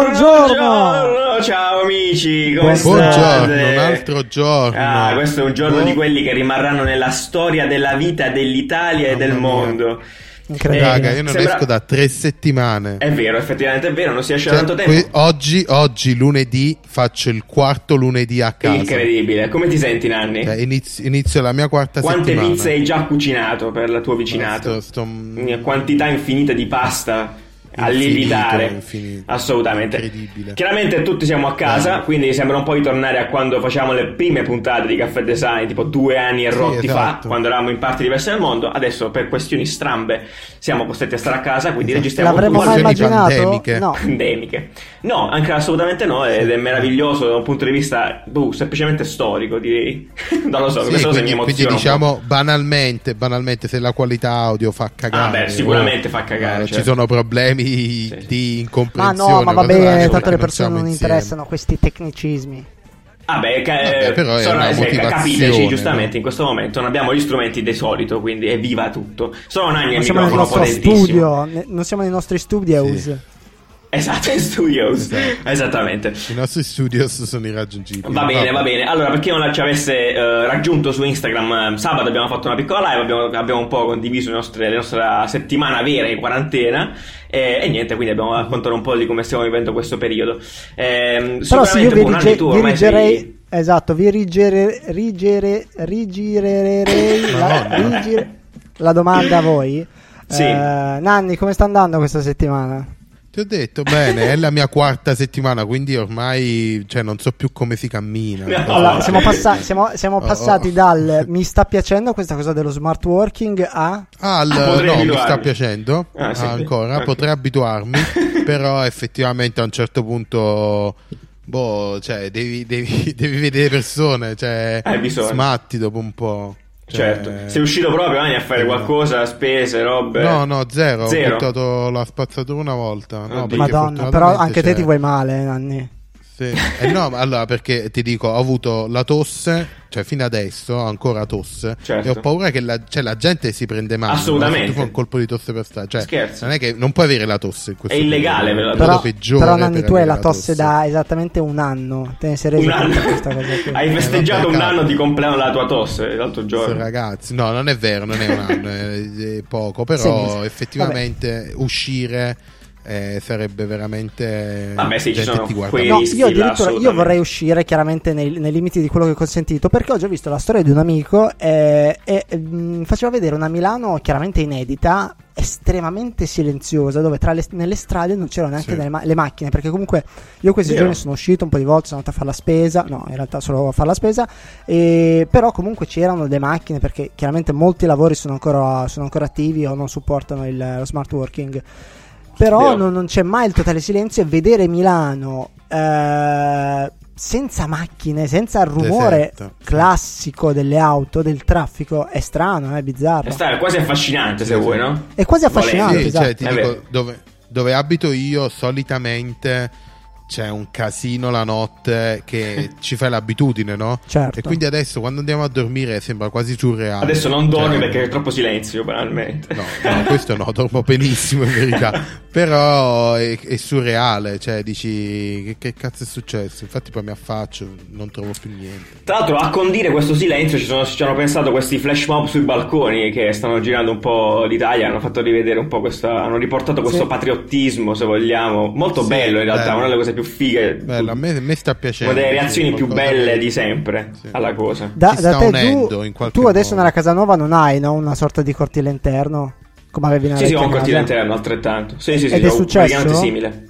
Buongiorno. Ciao amici, come Buongiorno, state? un altro giorno. Ah, questo è un giorno Oh. di quelli che rimarranno nella storia della vita dell'Italia e Mamma del mia. mondo. Incredibile. Raga, io non Sembra- esco da tre settimane. È vero, effettivamente è vero, non si esce da Cioè, tanto tempo. que- oggi, oggi, lunedì, faccio il quarto lunedì a casa. Incredibile. Come ti senti, Nanni? Cioè, inizio, inizio la mia quarta Quante settimana. pizze hai già cucinato per il tuo vicinato? Sto- sto- Una Quantità infinita di pasta a infinito. Assolutamente. Incredibile. Chiaramente tutti siamo a casa, Eh. quindi sembra un po' ritornare a quando facciamo le prime puntate di Caffè Design, tipo due anni e Sì, rotti fa, esatto. quando eravamo in parti diverse del mondo. Adesso per questioni strambe siamo costretti a stare a casa, quindi Esatto. registriamo L'avremmo mai Questioni immaginato? pandemiche. No. pandemiche. No, anche assolutamente no, ed è meraviglioso da un punto di vista boh, semplicemente storico, direi. non lo so, Sì, questa cosa mi quindi, quindi diciamo banalmente, banalmente se la qualità audio fa cagare Ah, beh, sicuramente o, fa cagare, eh, certo. ci sono problemi Sì. di Ma incomprensione no, ma cose varie, vabbè, tanto le persone non interessano questi tecnicismi. Ah beh, ca- Vabbè, però sono- una sì, motivazione, capiteci giustamente no? in questo momento non abbiamo gli strumenti di solito quindi evviva tutto sono e il siamo nel microfono studio, ne- non siamo nei nostri studios. Esatto in studios Esatto. esattamente I nostri studios sono irraggiungibili. Va bene, va bene. Allora, per chi non ci avesse eh, raggiunto su Instagram, eh, sabato abbiamo fatto una piccola live, abbiamo, abbiamo un po' condiviso le nostre- la nostra settimana vera in quarantena e, e niente, quindi abbiamo raccontato un po' di come stiamo vivendo questo periodo. Ehm, Però se io sicuramente, vi, rige- tu, rigerei, sei- esatto, vi rigere, rigere, rigirerei la, rigire- la domanda a voi. Sì. Eh, Nanni, come sta andando questa settimana? Ti ho detto bene, è la mia quarta settimana, quindi ormai cioè, non so più come si cammina. Allora, siamo, sì. passa- siamo- siamo Oh, passati oh. dal mi sta piacendo questa cosa dello smart working a al- Ah, no, mi sta piacendo Ah, sì. ancora, Ok. potrei abituarmi, però effettivamente a un certo punto, boh, cioè, devi, devi- devi vedere persone, cioè, bisogno. smatti dopo un po'. Cioè, Certo, sei uscito proprio Nanni, a fare eh, qualcosa, spese, robe. No, no, zero, Zero? ho buttato la spazzatura una volta. No, perché Madonna, però anche te c'è- ti vuoi male, Nanni. Sì. Eh no, allora perché ti dico, ho avuto la tosse, cioè fino adesso ho ancora tosse Certo. e ho paura che la, cioè, la gente si prende male. Assolutamente. tu fai un colpo di tosse per strada, cioè, Scherzi. non è che non puoi avere la tosse in questo È illegale periodo, avere la Però, peggiore però Nanni, per tu hai la tosse da esattamente un anno. Te ne sei reso Un conto questa cosa qui. Hai festeggiato vabbè, un anno di compleanno della tua tosse l'altro Sì, giorno. ragazzi, no, non è vero, non è un anno, è, è poco, però Sì, sì. effettivamente uscire eh, sarebbe veramente Vabbè, sì, ci sono quei No, io addirittura io vorrei uscire chiaramente nei, nei limiti di quello che è consentito perché oggi ho visto la storia di un amico eh, e mh, faceva vedere una Milano chiaramente inedita estremamente silenziosa dove tra le, nelle strade non c'erano neanche Sì. ma- le macchine perché comunque io questi Vero. giorni sono uscito un po' di volte sono andato a fare la spesa no in realtà solo a fare la spesa e, però comunque c'erano le macchine perché chiaramente molti lavori sono ancora, sono ancora attivi o non supportano il, lo smart working però non, non c'è mai il totale silenzio e vedere Milano eh, senza macchine, senza il rumore Deserta. classico delle auto, del traffico, è strano, è bizzarro. È sta- quasi affascinante se vuoi, no? È quasi affascinante. Sì, esatto. cioè, ti È dico, dove, dove abito io solitamente c'è un casino la notte che ci fai l'abitudine, no? Certo. E quindi adesso quando andiamo a dormire sembra quasi surreale. Adesso non dormi Cioè, perché è troppo silenzio, banalmente. No, no, questo no, dormo benissimo in verità. Però è, è surreale, cioè dici che, che cazzo è successo? Infatti poi mi affaccio, non trovo più niente. Tra l'altro, a condire questo silenzio ci, sono, ci hanno pensato questi flash mob sui balconi che stanno girando un po' l'Italia. Hanno fatto rivedere un po' questa. Hanno riportato questo Sì. patriottismo, se vogliamo. Molto Sì, bello in realtà, bello. una delle cose più fighe. Bello, a me, a me sta piacendo. Una delle reazioni sì, più belle di sempre Sì. alla cosa. Da, si da sta te unendo tu, in qualche tu adesso modo. nella casa nuova non hai no? una sorta di cortile interno? Come avevi nella Sì, sì, ho un cortile interno altrettanto. Sì, sì, sì, Ed è ho successo? praticamente simile.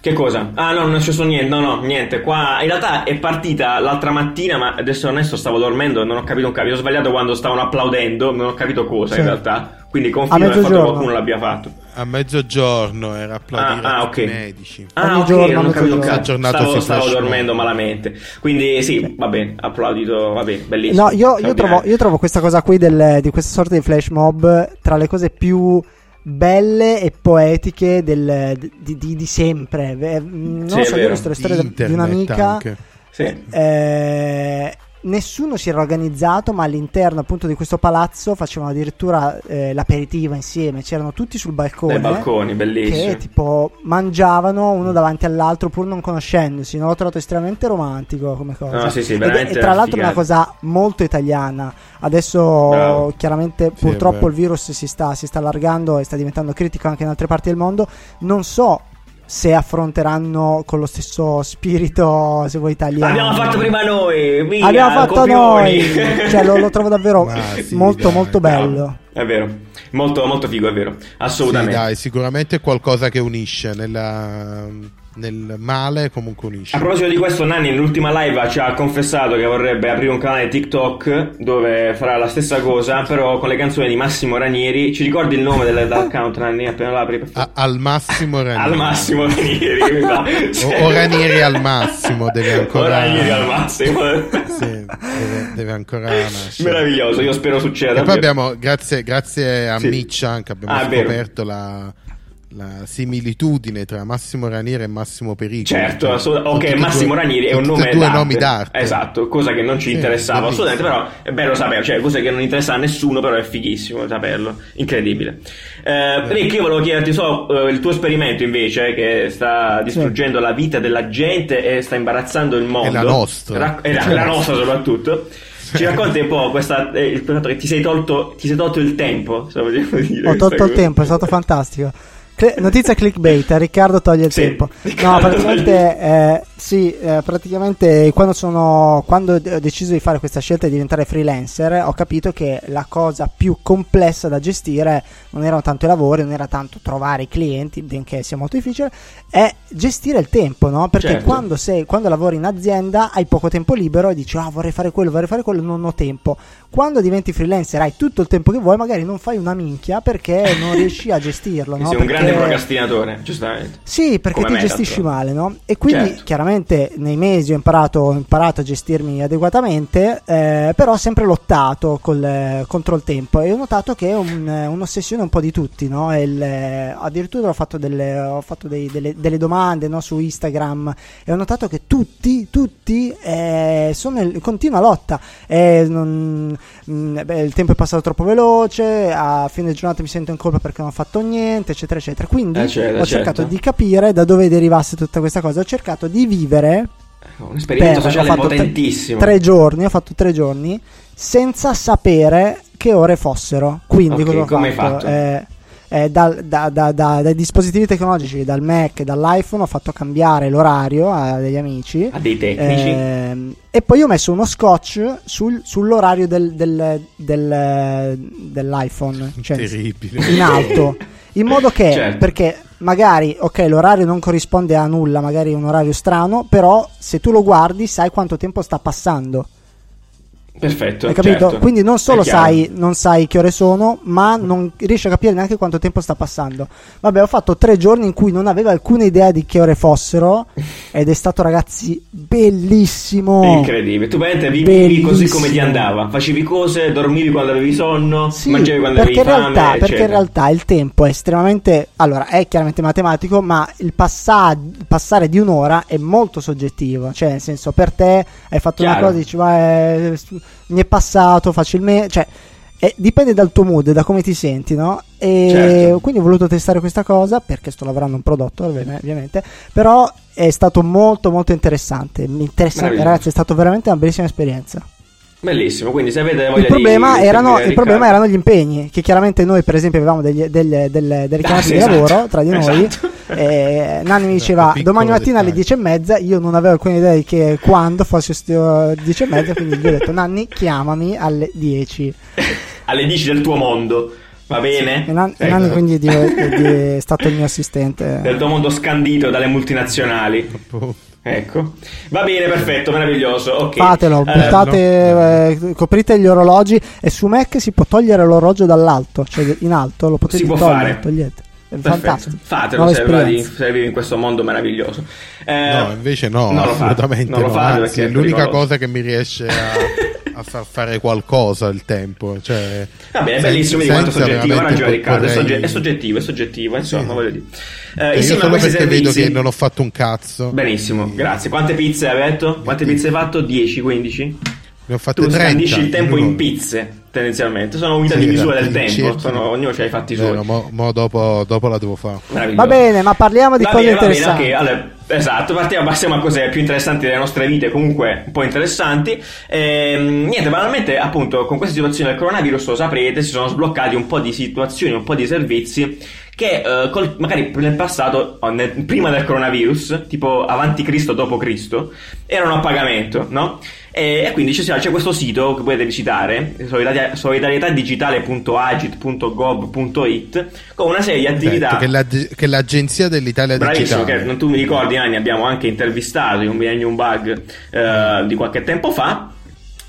Che cosa? Ah, no, non è successo niente. No, no, niente. Qua in realtà è partita l'altra mattina, ma adesso onesto stavo dormendo e non ho capito un cavolo. Ho sbagliato quando stavano applaudendo, non ho capito cosa Sì. in realtà. Quindi confido nel fatto che qualcuno l'abbia fatto. A mezzogiorno era applaudire Ah, ah, a tutti ok. i medici. Ah, Ogni ok, giorno, non ho capito. Aggiornato Stavo, stavo dormendo malamente. Quindi sì, va bene, applaudito, va bene, bellissimo. No, io, io, trovo, io trovo questa cosa qui del- di questa sorta di flash mob tra le cose più belle e poetiche del- di, di- di sempre. Eh, Non Sì, so, io ho visto le storie Di un'amica anche. Sì. eh, nessuno si era organizzato, ma all'interno appunto di questo palazzo facevano addirittura eh, l'aperitivo insieme, c'erano tutti sul balcone. Dai balconi, bellissimo. Che tipo mangiavano uno davanti all'altro pur non conoscendosi. Non l'ho trovato estremamente romantico come cosa. No, sì, sì, Ed- e tra l'altro è una cosa molto italiana. Adesso Bravo. chiaramente Sì, purtroppo il virus si sta, si sta allargando e sta diventando critico anche in altre parti del mondo. Non so se affronteranno con lo stesso spirito, se vuoi, italiano. L'abbiamo fatto prima noi, via, Abbiamo fatto copioni. noi. cioè, lo, lo trovo davvero sì, molto, dai, molto bello. È vero, molto, molto figo, è vero, Sì, assolutamente. dai, sicuramente è qualcosa che unisce nella- nel male comunque unisce. A proposito di questo, Nanni nell'ultima live ci ha confessato che vorrebbe aprire un canale TikTok dove farà la stessa cosa, però con le canzoni di Massimo Ranieri. Ci ricordi il nome del- dell'account, Nanni? Appena l'apri, per favore? A- al massimo Ranieri. Al Massimo Ranieri, mi fa. O, o Ranieri al massimo deve ancora O Ranieri al massimo. Sì, deve, deve ancora nascere. Meraviglioso, io spero succeda. E poi abbiamo, grazie, grazie a Sì. Mitch anche, abbiamo Ah, scoperto la, la similitudine tra Massimo Ranieri e Massimo Pericolo. Certo, Cioè, assolut- ok, Massimo due- Ranieri è un nome due d'arte. nomi d'arte. Esatto, cosa che non ci Sì, interessava assolutamente, però è bello sapere, cioè cose che non interessa a nessuno, però è fighissimo saperlo, incredibile. Eh, Rick, io volevo chiederti, so, eh, il tuo esperimento invece che sta distruggendo la vita della gente e sta imbarazzando il mondo. la nostra. Rac- e la, la nostra soprattutto. Ci racconti un po' questa, eh, il fatto che ti sei tolto, ti sei tolto il tempo. Ho tolto il cosa. tempo, è stato fantastico. Notizia clickbait, Riccardo toglie il Sì, tempo. No, Riccardo praticamente, eh, sì, eh, praticamente quando, sono, quando ho deciso di fare questa scelta di diventare freelancer, ho capito che la cosa più complessa da gestire non erano tanto i lavori, non era tanto trovare i clienti, benché sia molto difficile, è gestire il tempo, no? Perché Certo. quando, sei, quando lavori in azienda hai poco tempo libero e dici, ah, vorrei fare quello, vorrei fare quello, non ho tempo. Quando diventi freelancer hai tutto il tempo che vuoi, magari non fai una minchia perché non riesci a gestirlo, no? Sei un grande procrastinatore, giustamente. sì, perché Come ti me, gestisci tanto. male, no? E quindi Certo. chiaramente nei mesi ho imparato, ho imparato a gestirmi adeguatamente, eh, però ho sempre lottato col- contro il tempo e ho notato che è un- un'ossessione un po' di tutti, no? Il- eh, addirittura ho fatto, delle, ho fatto dei- delle, delle domande no, su Instagram e ho notato che tutti, tutti eh, sono in continua lotta. Eh, non- mm, beh, il tempo è passato troppo veloce, a fine giornata mi sento in colpa perché non ho fatto niente, eccetera, eccetera. Quindi Eh, certo, ho cercato certo. di capire da dove derivasse tutta questa cosa. Ho cercato di vivere Un esperimento per- sociale ho fatto tre- tre giorni, ho fatto tre giorni senza sapere che ore fossero. Quindi Ok, cosa ho come hai fatto? fatto? Eh, eh, dal- da- da- da- dai dispositivi tecnologici, dal Mac e dall'iPhone ho fatto cambiare l'orario a degli amici. A dei tecnici. Ehm, e poi ho messo uno scotch sul- sull'orario del- del- del- dell'iPhone, cioè Terribile. in alto, in modo che, Certo. perché magari, ok, l'orario non corrisponde a nulla, magari è un orario strano, però se tu lo guardi sai quanto tempo sta passando. Perfetto. Hai capito? certo. Quindi non solo sai, non sai che ore sono, ma non riesci a capire neanche quanto tempo sta passando. Vabbè, ho fatto tre giorni in cui non avevo alcuna idea di che ore fossero ed è stato, ragazzi, bellissimo. Incredibile. Tu veramente vivevi così come ti andava. Facevi cose, dormivi quando avevi sonno, Sì, mangiavi quando avevi in fame. realtà, perché in realtà il tempo è estremamente. Allora, è chiaramente matematico, ma il passa- passare di un'ora è molto soggettivo. Cioè, nel senso, per te hai fatto una Chiaro. cosa, dici, ma è- mi è passato facilmente. Cioè, è- dipende dal tuo mood, da come ti senti, no? E Certo. quindi ho voluto testare questa cosa perché sto lavorando un prodotto, ovvi- ovviamente. Però è stato molto, molto interessante. Mi interessa, ragazzi, è stata veramente una bellissima esperienza. Bellissimo. Quindi se avete voglia Il problema, di erano, seguire il problema erano gli impegni, che chiaramente noi per esempio avevamo degli, delle, delle, delle chiamate sì, di esatto. lavoro tra di noi. Esatto. E Nanni mi diceva domani mattina alle dettaglio. 10 e mezza, io non avevo alcuna idea di che quando fosse st- 10 e mezza, quindi gli ho detto Nanni chiamami alle 10. Alle 10 del tuo mondo. Va bene? E, Nan- e Ecco. Nanni quindi di- di- è stato il mio assistente. Del tuo mondo scandito dalle multinazionali. Ecco. Va bene, perfetto, meraviglioso. Ok. Fatelo, Eh, buttate, eh, coprite gli orologi e su Mac si può togliere l'orologio dall'alto, cioè in alto lo potete Si può togliere, fare. togliete. Fantastico. Fatelo se arrivi in questo mondo meraviglioso. Eh, No, invece no, non lo fate, assolutamente non no. fate Anzi, perché è l'unica cosa che mi riesce a, a far fare qualcosa il tempo. Cioè, Vabbè, è bellissimo, vedi quanto soggettivo. Ha ragione, Riccardo. Sogge- è soggettivo, è soggettivo, insomma, Sì. voglio dire. Eh, E io solo questi perché vedo servizi- che non ho fatto un cazzo. Benissimo, grazie. Quante pizze hai detto? Quante pizze hai fatto? 10, 15? Ne ho fatte tu 30. scandisci il tempo in pizze, tendenzialmente. Sono unità Sì, di misura esatto, del tempo. cerchi. Sono, ognuno ha i fatti suoi. Vero, mo, mo dopo, dopo la devo fare. Va bene, ma parliamo di Va cose bene, va bene, interessanti. ok, allora, esatto, partiamo, passiamo a cose più interessanti delle nostre vite, comunque un po' interessanti. Ehm, niente, banalmente, appunto, con questa situazione del coronavirus, lo saprete, si sono sbloccati un po' di situazioni, un po' di servizi che eh, col- magari nel passato, nel- prima del coronavirus, tipo avanti Cristo, dopo Cristo, erano a pagamento, no? E, e quindi c'è, c'è questo sito che potete visitare, solidarietadigitale.agit.gov.it, con una serie di attività... Che, la- che l'agenzia dell'Italia Bravissimo, digitale. che non tu mi ricordi Anni, abbiamo anche intervistato in un Millennium Bug eh, di qualche tempo fa.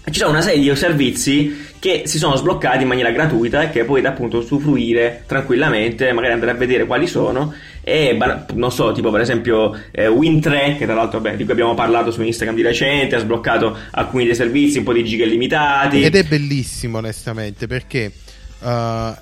Ci sono una serie di servizi che si sono sbloccati in maniera gratuita e che potete appunto usufruire tranquillamente, magari andare a vedere quali sono. E non so, tipo per esempio eh, Win3, che tra l'altro beh, di cui abbiamo parlato su Instagram di recente, ha sbloccato alcuni dei servizi, un po' di giga illimitati. Ed è bellissimo, onestamente, perché uh,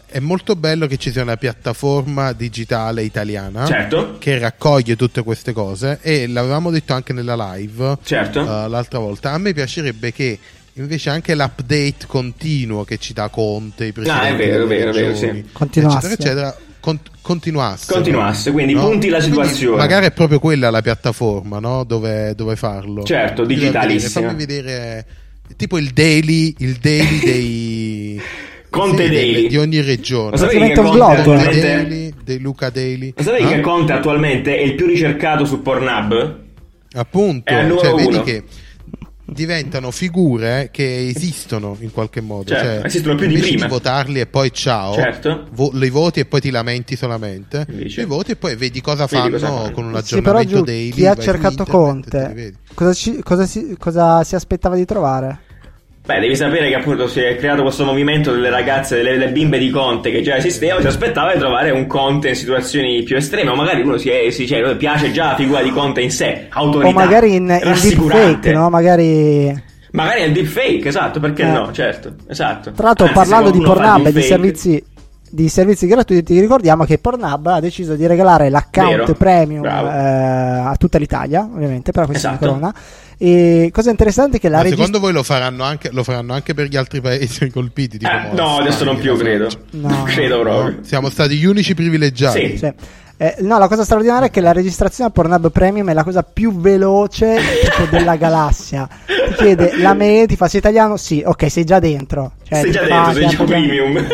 è molto bello che ci sia una piattaforma digitale italiana Certo. che raccoglie tutte queste cose. E l'avevamo detto anche nella live Certo. uh, l'altra volta. A me piacerebbe che invece anche l'update continuo che ci dà Conte, i presidenti Ah, è vero, vero, vero, regioni, sì. Continuasse. eccetera, eccetera, con- continuasse. Continuasse, quindi No? punti la Quindi situazione. magari è proprio quella la piattaforma no? dove, dove farlo. Certo, digitalissima. Fammi vedere tipo il daily, il daily dei Conte sì, Daily. di, ogni regione. Lo sapevi che Conte Daily, dei Luca Daily. Lo sapevi Ah? che Conte attualmente è il più ricercato su Pornhub? Appunto, È cioè, vedi uno. che diventano figure che esistono in qualche modo. Certo, cioè, esistono più di invece prima. votarli e poi ciao, Certo. vo- li voti e poi ti lamenti solamente. Invece. Li voti e poi vedi cosa Vedi fanno cosa fanno. con un Sì, però aggiornamento giù, daily. chi ha cercato Conte, cosa, ci- cosa si, cosa si aspettava di trovare? Beh, devi sapere che appunto si è creato questo movimento delle ragazze, delle, delle bimbe di Conte che già esisteva, si aspettava di trovare un Conte in situazioni più estreme, o magari uno si, è, si cioè, piace già la figura di Conte in sé, autorità, O magari in, in deepfake, no? Magari... Magari nel deepfake, esatto, perché Eh. no, certo, esatto. Tra l'altro, Anzi, parlando di Pornhub e di servizi, di servizi gratuiti, ricordiamo che Pornhub ha deciso di regalare l'account Vero, premium eh, a tutta l'Italia, ovviamente, per la questione Esatto. corona. E cosa interessante è che la Ma secondo voi lo faranno, anche, lo faranno anche per gli altri paesi colpiti? Tipo Eh, no, adesso non più, credo. No. Credo proprio. No? Siamo stati gli unici privilegiati. Sì. Sì. Eh, no, la cosa straordinaria è che la registrazione a Pornhub Premium è la cosa più veloce tipo, della galassia. Ti chiede la mail, ti fa sei italiano? Sì, ok, sei già dentro. Cioè, Sei già fa- dentro, sei già apre- premium.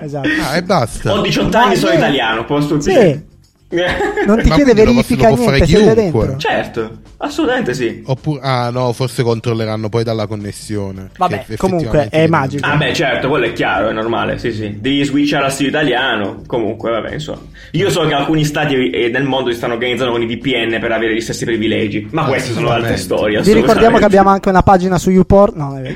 Esatto. Ah, e basta. Ho 18 Ma anni, sono sì. italiano, posso Sì. Non ti Ma chiede lo verifica lo niente, fare sei dentro. certo, assolutamente sì. Oppure, ah no, forse controlleranno poi dalla connessione. Vabbè, comunque, è magico. Ah beh certo, quello è chiaro, è normale, sì sì. Devi switchare al stile italiano, comunque vabbè insomma. Io so che alcuni stati eh, nel mondo si stanno organizzando con i VPN per avere gli stessi privilegi, ma queste sono altre storie. Vi ricordiamo che abbiamo anche una pagina su YouPorn. No, è vero.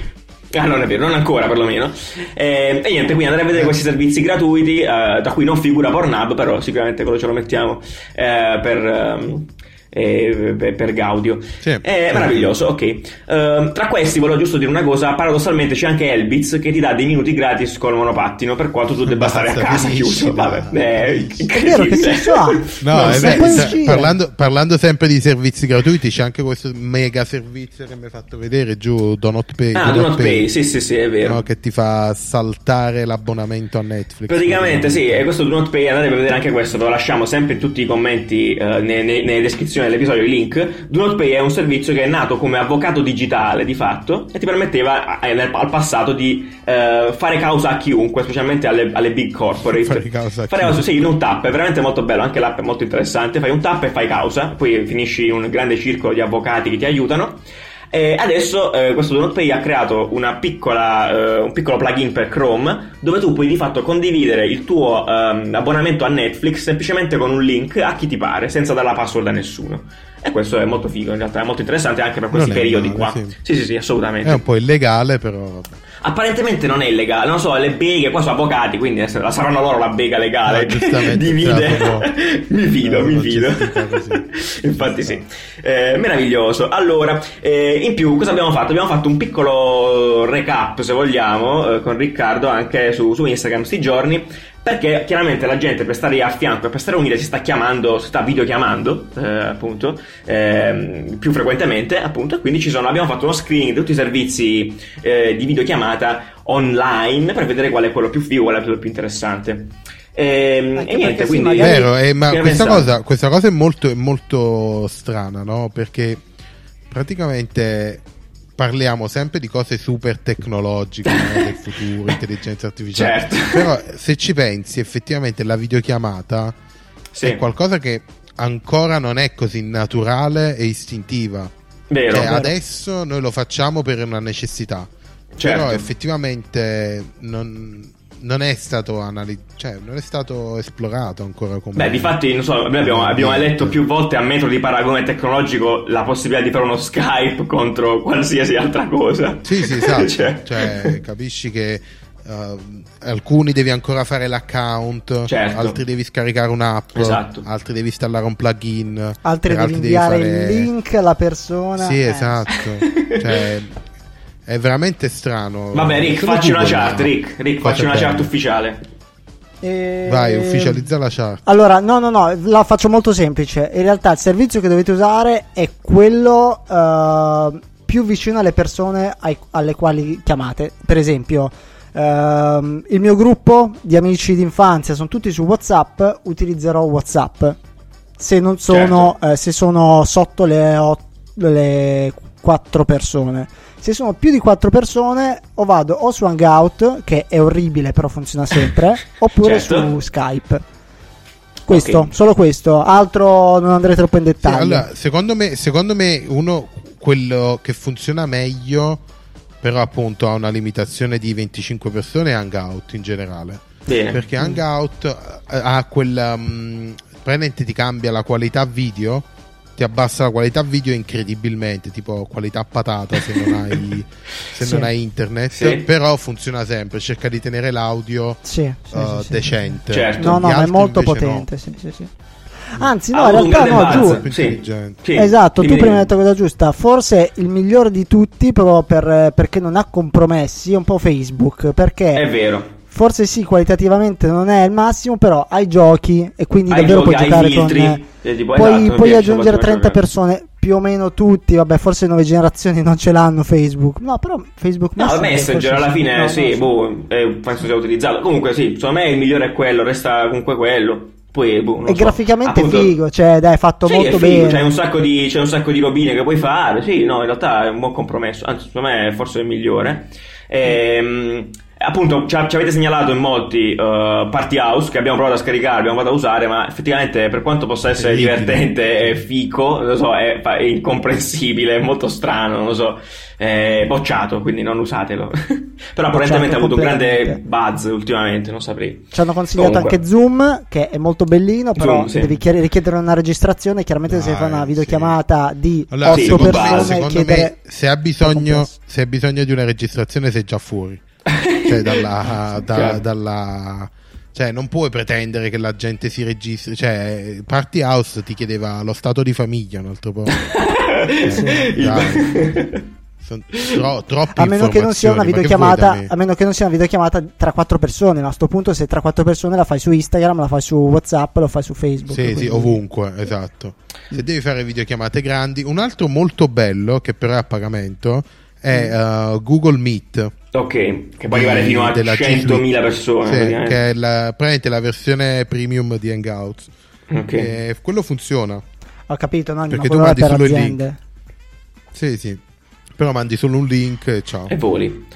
Ah, non è vero, non ancora perlomeno. Eh, e niente, quindi andare a vedere questi servizi gratuiti, eh, da cui non figura Pornhub, però sicuramente quello ce lo mettiamo eh, per, ehm, eh, per, Gaudio. Sì. Eh, meraviglioso, ok. Ehm, tra questi volevo giusto dire una cosa, paradossalmente c'è anche Elbitz che ti dà dei minuti gratis col monopattino, per quanto tu debba Basta, stare a casa finisci, chiuso. Vabbè, eh, È vero, che senso ha? No, eh beh, parlando, parlando sempre di servizi gratuiti, c'è anche questo mega servizio che mi hai fatto vedere giù, Donut Pay. Ah, Do Not Pay, sì sì sì, è vero. no, che ti fa saltare l'abbonamento a Netflix. Praticamente sì, e questo Do Not Pay andate a vedere anche questo, ve lo lasciamo sempre in tutti i commenti, eh, ne- ne- nelle descrizioni dell'episodio il link. Do Not Pay è un servizio che è nato come avvocato digitale di fatto e ti permetteva eh, al passato di eh, fare causa a chiunque, specialmente alle, alle big corporate. Fare causa a Fare chiunque. sì, in un tap, è veramente molto bello, anche l'app è molto interessante, fai un tap e fai causa, poi finisci in un grande circolo di avvocati che ti aiutano. E adesso eh, questo Do Not Pay ha creato una piccola, eh, un piccolo plugin per Chrome dove tu puoi di fatto condividere il tuo ehm, abbonamento a Netflix semplicemente con un link a chi ti pare, senza dare la password a nessuno. E questo è molto figo, in realtà è molto interessante anche per questi Non periodi male, qua. sì. Sì, sì, sì, assolutamente. È un po' illegale, però. vabbè. Apparentemente non è illegale, non so, le beghe qua sono avvocati, quindi la saranno loro la bega legale. No, giustamente, Divide. mi fido, No, mi non fido. Infatti sì. Eh, meraviglioso. Allora, eh, in più cosa abbiamo fatto? Abbiamo fatto un piccolo recap, se vogliamo, eh, con Riccardo anche su, su Instagram sti giorni perché chiaramente la gente per stare a fianco e per stare unita si sta chiamando, si sta videochiamando eh, appunto ehm, più frequentemente appunto e quindi ci sono, abbiamo fatto uno screening di tutti i servizi eh, di videochiamata online per vedere qual è quello più figo, qual è quello più interessante. Ehm, E, e niente, sì, quindi magari- Vero, eh, ma questa cosa, questa cosa è molto, è molto strana, no? Perché praticamente parliamo sempre di cose super tecnologiche no? del futuro, intelligenza artificiale. Certo. Però se ci pensi, effettivamente la videochiamata Sì. è qualcosa che ancora non è così naturale e istintiva. vero, Cioè, vero. adesso noi lo facciamo per una necessità. Certo. Però effettivamente non, non è stato analizzato, cioè non è stato esplorato ancora come Beh, difatti, non so, noi abbiamo, abbiamo letto più volte a metro di paragone tecnologico la possibilità di fare uno Skype contro qualsiasi altra cosa. Sì, sì, esatto. Cioè, cioè, capisci che uh, alcuni devi ancora fare l'account, Certo. altri devi scaricare un'app, Esatto. altri devi installare un plugin, Altri devi inviare fare- il link alla persona. Sì, eh. esatto. cioè, è veramente strano. Vabbè, Rick, facci una chat, ha Rick, Rick, facci una chat ufficiale. E- Vai, ufficializza la chat. Allora, no, no, no, la faccio molto semplice. In realtà il servizio che dovete usare è quello eh, più vicino alle persone ai- alle quali chiamate. Per esempio, ehm, il mio gruppo di amici d'infanzia sono tutti su WhatsApp, utilizzerò WhatsApp. Se non sono, Certo. eh, se sono sotto le, ot- le 4 persone. Se sono più di 4 persone, o vado o su Hangout, che è orribile, però funziona sempre, oppure Certo. su Skype. Questo, Ok. solo questo, altro non andrei troppo in Sì, dettaglio. allora, secondo me, secondo me uno quello che funziona meglio, però appunto ha una limitazione di 25 persone è Hangout in generale. Bene. Perché Hangout eh, ha quella. mh, praticamente ti cambia la qualità video. Ti abbassa la qualità video incredibilmente, tipo qualità patata se non hai, se Sì. non hai internet. Sì. Però funziona sempre, cerca di tenere l'audio Sì, sì, sì, sì. decente. Certo. No, no, ma è molto invece no. potente. Sì, sì, sì. Anzi, Ha no, in realtà no, giù. Sì. Esatto, Dimmi, tu prima hai detto cosa giusta. Forse il migliore di tutti, proprio per- perché non ha compromessi, è un po' Facebook. Perché È vero. Forse sì, qualitativamente non è il massimo, però hai giochi e quindi Hai davvero giochi, puoi giocare filtri, con. eh, tipo, puoi esatto, puoi aggiungere faccio 30 giocare. persone, più o meno tutti. Vabbè, forse nuove generazioni non ce l'hanno Facebook. No, però Facebook No, Messenger, alla fine No, sì, no, boh, eh, penso sia utilizzato. Comunque sì, secondo me il migliore è quello, resta comunque quello. Poi, boh, E so. graficamente Appunto- figo, cioè dai, fatto Sì, molto figo, bene. C'è un, sacco di, c'è un sacco di robine che puoi fare. Sì, no, in realtà è un buon compromesso. Anzi, secondo me è forse il migliore. Ehm, appunto, ci, ci avete segnalato in molti uh, Party House che abbiamo provato a scaricare, abbiamo provato a usare, ma effettivamente per quanto possa essere divertente e fico, non lo so, è, è incomprensibile, è molto strano, non lo so, è bocciato, quindi non usatelo. Però apparentemente ha avuto un grande buzz ultimamente, non saprei. Ci hanno consigliato Comunque. anche Zoom, che è molto bellino, però Zoom, sì. devi chiar- richiedere una registrazione. Chiaramente, se Dai, fai una sì. videochiamata di Allora, 8 sì, secondo, base, persone, secondo chiedere. me, se ha, bisogno, se ha bisogno di una registrazione, sei già fuori. cioè, dalla, da- Chiaro. dalla- cioè, non puoi pretendere che la gente si registri. Cioè, Party House ti chiedeva lo stato di famiglia un altro po'. Dai. Sono tro- troppe A meno che non sia una videochiamata, me? a meno che non sia una videochiamata tra quattro persone. Ma a sto punto, se tra quattro persone la fai su Instagram, la fai su WhatsApp, lo fai su Facebook. Sì, sì, quindi- ovunque, esatto. Se devi fare videochiamate grandi, un altro molto bello che però è a pagamento è uh, Google Meet. Ok, che può arrivare fino a della G 100.000 persone. Sì, che è la, praticamente la versione premium di Hangouts. Ok. E quello funziona. Ho capito, no, Perché tu mandi per solo il aziende. Sì, sì. Però mandi solo un link e ciao. E voli.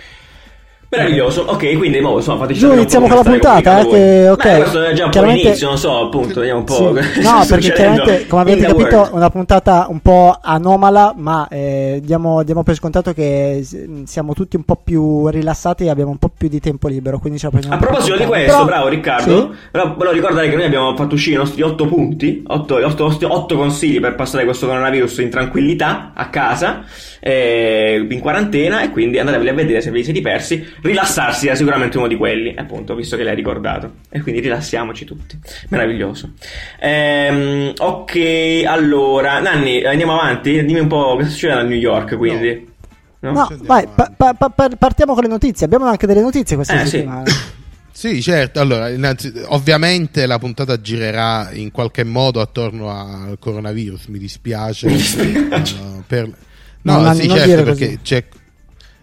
Meraviglioso, ok, quindi mo, insomma, fateci Giù, sapere iniziamo po' con la puntata, eh, che- ok. Beh, questo è già un po' Chiaramente- l'inizio, non so, appunto, vediamo un po'. Sì. No, perché chiaramente, come avete capito, world. è una puntata un po' anomala, ma eh, diamo, diamo per scontato che siamo tutti un po' più rilassati e abbiamo un po' più di tempo libero. Quindi ce la prendiamo A po' proposito di questo, Però- bravo Riccardo, Sì? però volevo ricordare che noi abbiamo fatto uscire i nostri 8 punti, 8, consigli per passare questo coronavirus in tranquillità a casa, eh, in quarantena, e quindi andateveli a vedere se ve li siete persi. Rilassarsi era sicuramente uno di quelli, appunto, visto che l'hai ricordato. E quindi rilassiamoci tutti. Meraviglioso. Ehm, ok, allora, Nanni, andiamo avanti. Dimmi un po' cosa succede a New York, quindi. No? No, andiamo vai, pa- pa- pa- partiamo con le notizie. Abbiamo anche delle notizie questa Eh, sì. settimana. Sì, certo. Allora, innanzi- ovviamente la puntata girerà in qualche modo attorno al coronavirus. Mi dispiace. Mi dispiace. uh, per- No, No, non- sì, certo, perché così. c'è.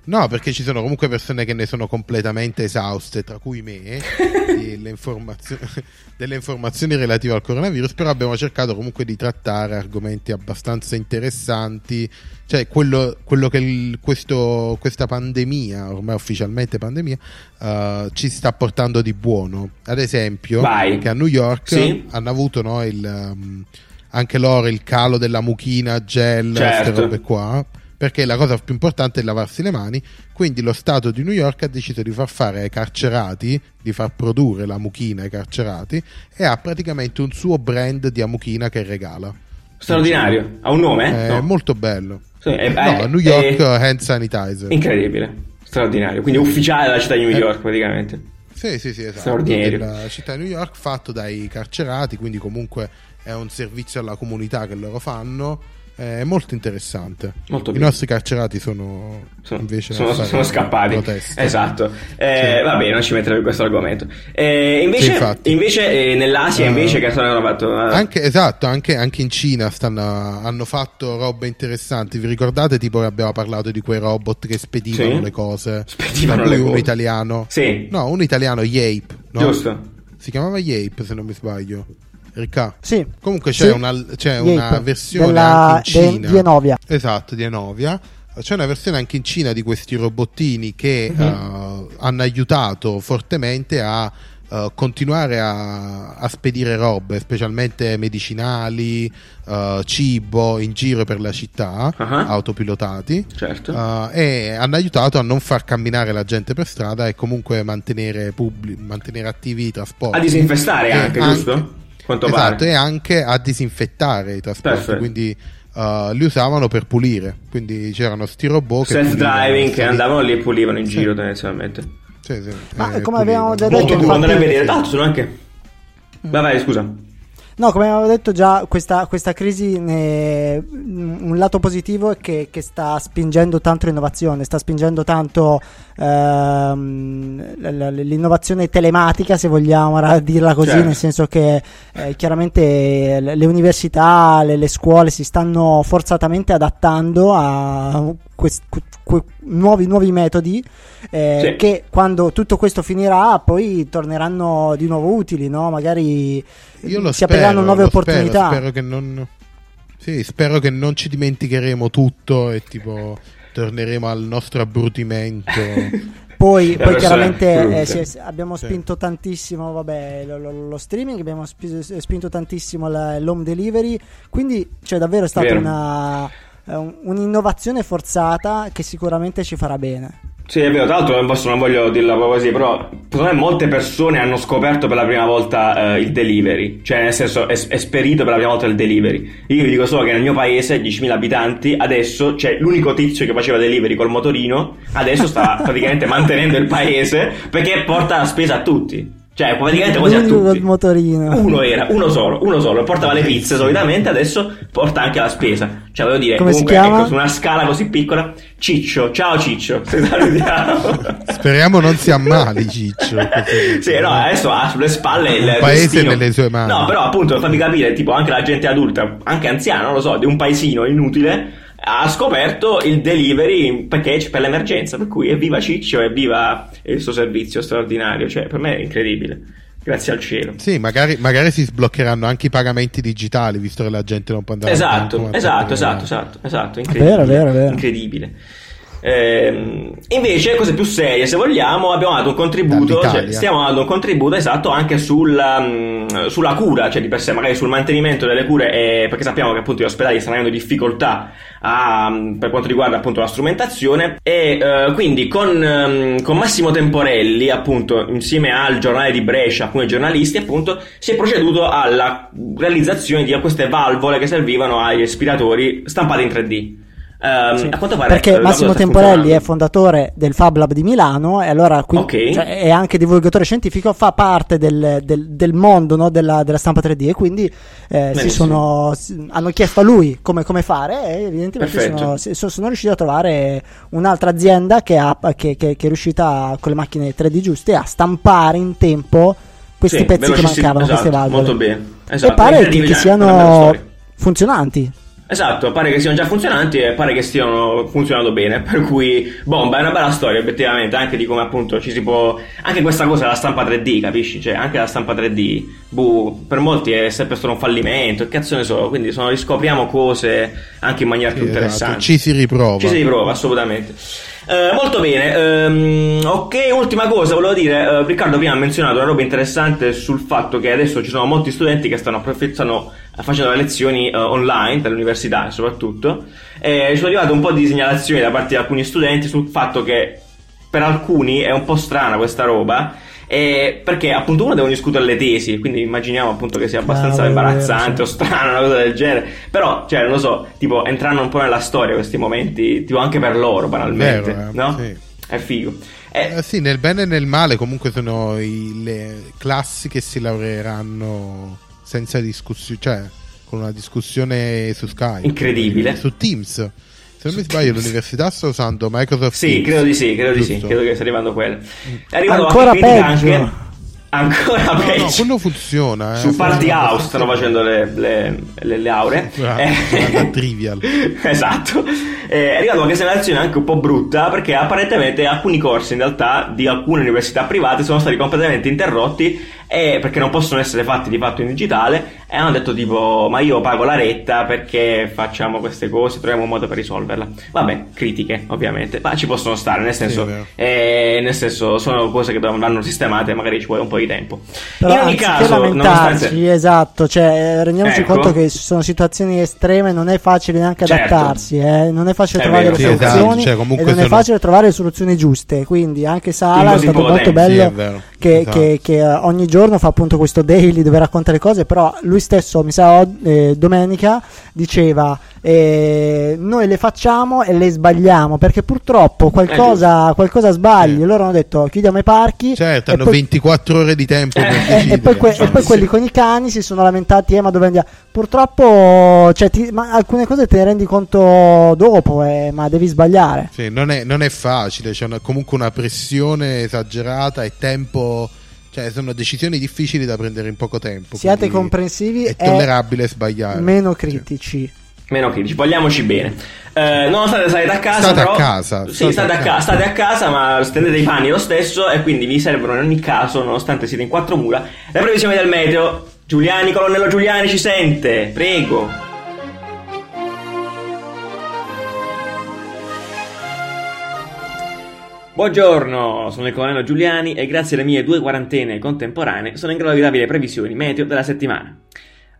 No, perché ci sono comunque persone che ne sono completamente esauste, tra cui me, delle, informazio- delle informazioni relative al coronavirus, però abbiamo cercato comunque di trattare argomenti abbastanza interessanti, cioè quello, quello che il- questo- questa pandemia, ormai ufficialmente pandemia, eh, ci sta portando di buono. Ad esempio, Vai. che a New York Sì. hanno avuto no, il, um, anche loro il calo della mucchina, gel, Certo. queste robe qua. Perché la cosa più importante è lavarsi le mani. Quindi lo Stato di New York ha deciso di far fare ai carcerati, di far produrre la mucchina ai carcerati e ha praticamente un suo brand di amuchina che regala. Straordinario. Ha un nome? È No. molto bello. Sì, è- no, è- New York è- hand sanitizer. Incredibile. Straordinario. Quindi ufficiale della città di New York, praticamente. Sì, sì, sì, esatto. Straordinario. Della città di New York fatto dai carcerati, quindi comunque è un servizio alla comunità che loro fanno. È molto interessante. Molto I nostri carcerati sono, Sono, invece sono- sono scappati. proteste. Esatto. Eh, Sì. Va bene, non ci metterò in questo argomento. Eh, Sì, invece, infatti. invece eh, nell'Asia, Eh, invece, che sono fatto. eh, Anche, esatto, anche, anche in Cina stanno- hanno fatto robe interessanti. Vi ricordate tipo che abbiamo parlato di quei robot che spedivano Sì. le cose? Spedivano le cose. un italiano. Sì. No, un italiano Yape. no? Giusto. Si chiamava Yape se non mi sbaglio. Ricca. Sì. Comunque c'è Sì. una, c'è una versione della- anche in de- Cina. di Enovia. Esatto, di Enovia. C'è una versione anche in Cina di questi robottini che Mhm. eh, hanno aiutato fortemente a eh, continuare a, a spedire robe, specialmente medicinali, eh, cibo in giro per la città, Ah. autopilotati. Certo. eh, e hanno aiutato a non far camminare la gente per strada e comunque mantenere, pubblic- mantenere attivi i trasporti. A disinfestare E anche, giusto? Quanto esatto, pare. e anche a disinfettare i trasporti. Perfetto. Quindi eh, li usavano per pulire. Quindi c'erano sti robot che Self-driving pulivano, che andavano lì e pulivano in Sì. giro tendenzialmente. Sì, sì, Ma eh, come abbiamo pulivano. già Molto detto, duro andare a vedere. L'altro sono anche. Vai, vai, scusa. No, come avevo detto già, questa, questa crisi, ne- un lato positivo è che, che sta spingendo tanto l'innovazione, sta spingendo tanto ehm, l'innovazione telematica, se vogliamo dirla così, Certo. nel senso che eh, chiaramente le, le università, le, le scuole si stanno forzatamente adattando a quest- que- nuovi, nuovi metodi eh, Sì. che quando tutto questo finirà poi torneranno di nuovo utili, no? magari Io lo si apriranno spero, nuove lo spero, opportunità. Spero, che non. Sì, spero che non ci dimenticheremo tutto e tipo torneremo al nostro abbrutimento. Poi, poi chiaramente eh, è- abbiamo Sì. spinto tantissimo vabbè, lo, lo- lo streaming, abbiamo spi- spinto tantissimo la- l'home delivery, quindi c'è davvero stata Vero. una, un- un'innovazione forzata che sicuramente ci farà bene. Sì, è vero, tra l'altro non, posso- non voglio dirla proprio così, però secondo me molte persone hanno scoperto per la prima volta eh, il delivery, cioè nel senso è, è esperito per la prima volta il delivery. Io vi dico solo che nel mio paese, 10.000 abitanti, adesso c'è l'unico tizio che faceva delivery col motorino, adesso sta praticamente mantenendo il paese perché porta la spesa a tutti. Cioè, praticamente quasi a tutti. motorino. Uno era, uno solo, uno solo, portava le pizze solitamente, adesso porta anche la spesa. Cioè, voglio dire, Come comunque, ecco, su una scala così piccola, Ciccio, ciao Ciccio, se salutiamo. Speriamo non si ammali, Ciccio. così. Sì, no, adesso ha sulle spalle il Un paese destino. nelle sue mani. No, però appunto fammi capire, tipo anche la gente adulta, anche anziana, non lo so, di un paesino inutile, ha scoperto il delivery package per l'emergenza, per cui evviva Ciccio, evviva il suo servizio straordinario, cioè per me è incredibile. Grazie al cielo. Sì, magari, magari si sbloccheranno anche i pagamenti digitali, visto che la gente non può andare Esatto, a esatto, prendere- esatto, esatto, esatto, incredibile. Vero, vero, vero. Incredibile. Ehm, invece, cose più serie, se vogliamo, abbiamo dato un contributo. Cioè, stiamo dando un contributo esatto anche sulla, mh, sulla cura, cioè di per sé, magari sul mantenimento delle cure, eh, perché sappiamo che appunto gli ospedali stanno avendo difficoltà a, mh, per quanto riguarda appunto la strumentazione. E eh, quindi con, ehm, con Massimo Temporelli, appunto, insieme al giornale di Brescia, alcuni giornalisti, appunto, si è proceduto alla realizzazione di queste valvole che servivano ai respiratori stampate in 3D. Um, Sì, a quanto pare perché eh, Massimo Temporelli è fondatore del Fab Lab di Milano e allora quindi, Ok. cioè, è anche divulgatore scientifico, fa parte del, del- del mondo no, della, della stampa 3D e quindi eh, sono, hanno chiesto a lui come, come fare e evidentemente sono, sono- riusciti a trovare un'altra azienda che, ha- che- che- che è riuscita con le macchine 3D giuste a stampare in tempo questi Sì, pezzi che mancavano, queste esatto, valvole. Molto bene. Esatto. E pare che, che siano funzionanti. Esatto, pare che siano già funzionanti e pare che stiano funzionando bene, per cui bomba, è una bella storia obiettivamente, anche di come appunto ci si può... Anche questa cosa della stampa 3D, capisci? Cioè, anche la stampa 3D, boh, per molti è sempre stato un fallimento, che cazzo ne so, quindi sono, riscopriamo cose anche in maniera più esatto, interessante. Ci si riprova. Ci si riprova, assolutamente. Eh, molto bene, ehm, ok, ultima cosa, volevo dire, eh, Riccardo prima ha menzionato una roba interessante sul fatto che adesso ci sono molti studenti che stanno, stanno facendo le lezioni eh, online dall'università soprattutto, e ci sono arrivate un po' di segnalazioni da parte di alcuni studenti sul fatto che per alcuni è un po' strana questa roba, eh, perché appunto uno devono discutere le tesi, quindi immaginiamo appunto che sia abbastanza Cavolo, imbarazzante vero, o strana, una cosa del genere. Però, cioè, non lo so, tipo, entrano un po' nella storia questi momenti, tipo anche per loro, banalmente, Vero, eh, no? sì. È figo. Eh, Eh, sì, nel bene e nel male comunque sono i- le classi che si laureeranno senza discussione, cioè con una discussione su Skype. Incredibile. Su Teams. Se non mi sbaglio l'università sta usando Microsoft sì, Teams. credo di sì, credo di sì, Giusto? credo che stia arrivando quello. È arrivato Ancora peggio. anche Ancora No, peggio. no, quello funziona. Eh. Su Party Funziona House stanno facendo le, le, le, le auree. Guarda, Eh, guarda, trivial. esatto. Eh, è arrivata qualche segnalazione anche un po' brutta perché apparentemente alcuni corsi in realtà di alcune università private sono stati completamente interrotti e perché non possono essere fatti di fatto in digitale e hanno detto tipo ma io pago la retta perché facciamo queste cose, troviamo un modo per risolverla. Vabbè, critiche ovviamente, ma ci possono stare, nel senso, vero. eh, nel senso sono cose che vanno sistemate, magari ci vuole un po' di tempo. Però in ogni caso, lamentarci, nonostante... esatto, cioè, eh, rendiamoci Ecco. conto che sono situazioni estreme, non è facile neanche Certo. adattarsi, eh, non è facile È trovare vero. le Sì, esatto, soluzioni cioè, e non è facile trovare le soluzioni giuste, quindi anche Sala è stato molto bello è vero. Che, Esatto. che- che, eh, ogni giorno fa appunto questo daily dove racconta le cose, però lui stesso, mi sa, eh, domenica diceva eh, noi le facciamo e le sbagliamo perché purtroppo qualcosa, qualcosa sbagli. Loro hanno detto chiudiamo i parchi. Certo, hanno poi- 24 ore di tempo per Eh, e, decidere. e poi, que- e poi quelli sì. con i cani si sono lamentati, eh, ma dove andiamo? Purtroppo, cioè, ti- ma alcune cose te ne rendi conto dopo, eh, ma devi sbagliare. Sì, non, è, non è facile, c'è una- comunque una pressione esagerata e tempo, cioè sono decisioni difficili da prendere in poco tempo. Siate comprensivi È e tollerabile sbagliare. meno critici. Meno critici, vogliamoci bene. Eh, nonostante state a casa, State a però- casa, Sì, state state, a a ca- casa. state a casa, ma stendete i panni lo stesso e quindi vi servono in ogni caso, nonostante siete in quattro mura, le previsioni del meteo. Giuliani, colonnello Giuliani ci sente, prego. Buongiorno, sono il colonnello Giuliani e grazie alle mie due quarantene contemporanee sono in grado di darvi le previsioni meteo della settimana.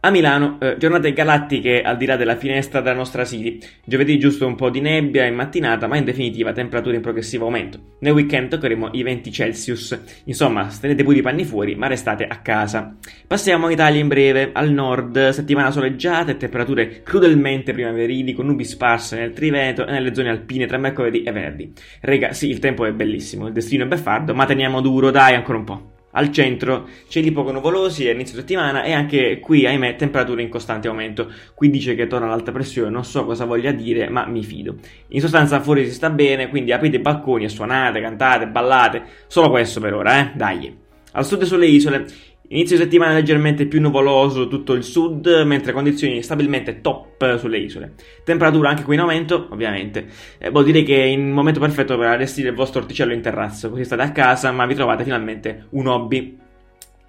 A Milano, eh, giornate galattiche al di là della finestra della nostra City. Giovedì giusto un po' di nebbia in mattinata, ma in definitiva temperature in progressivo aumento. Nel weekend toccheremo i 20 Celsius. Insomma, tenete pure i panni fuori, ma restate a casa. Passiamo in Italia in breve. Al nord, settimana soleggiata e temperature crudelmente primaverili con nubi sparse nel Triveneto e nelle zone alpine tra mercoledì e venerdì. Rega, sì, il tempo è bellissimo, il destino è beffardo, ma teniamo duro, dai, ancora un po'. Al centro, cieli poco nuvolosi a inizio settimana e anche qui, ahimè, temperature in costante aumento. Qui dice che torna l'alta pressione, non so cosa voglia dire, ma mi fido. In sostanza fuori si sta bene, quindi aprite i balconi e suonate, cantate, ballate. Solo questo per ora, eh? Dai. Al sud e sulle isole, inizio settimana leggermente più nuvoloso tutto il sud, mentre condizioni stabilmente top sulle isole. Temperatura anche qui in aumento, ovviamente. Eh, vuol dire che è il momento perfetto per allestire il vostro orticello in terrazzo, così state a casa, ma vi trovate finalmente un hobby.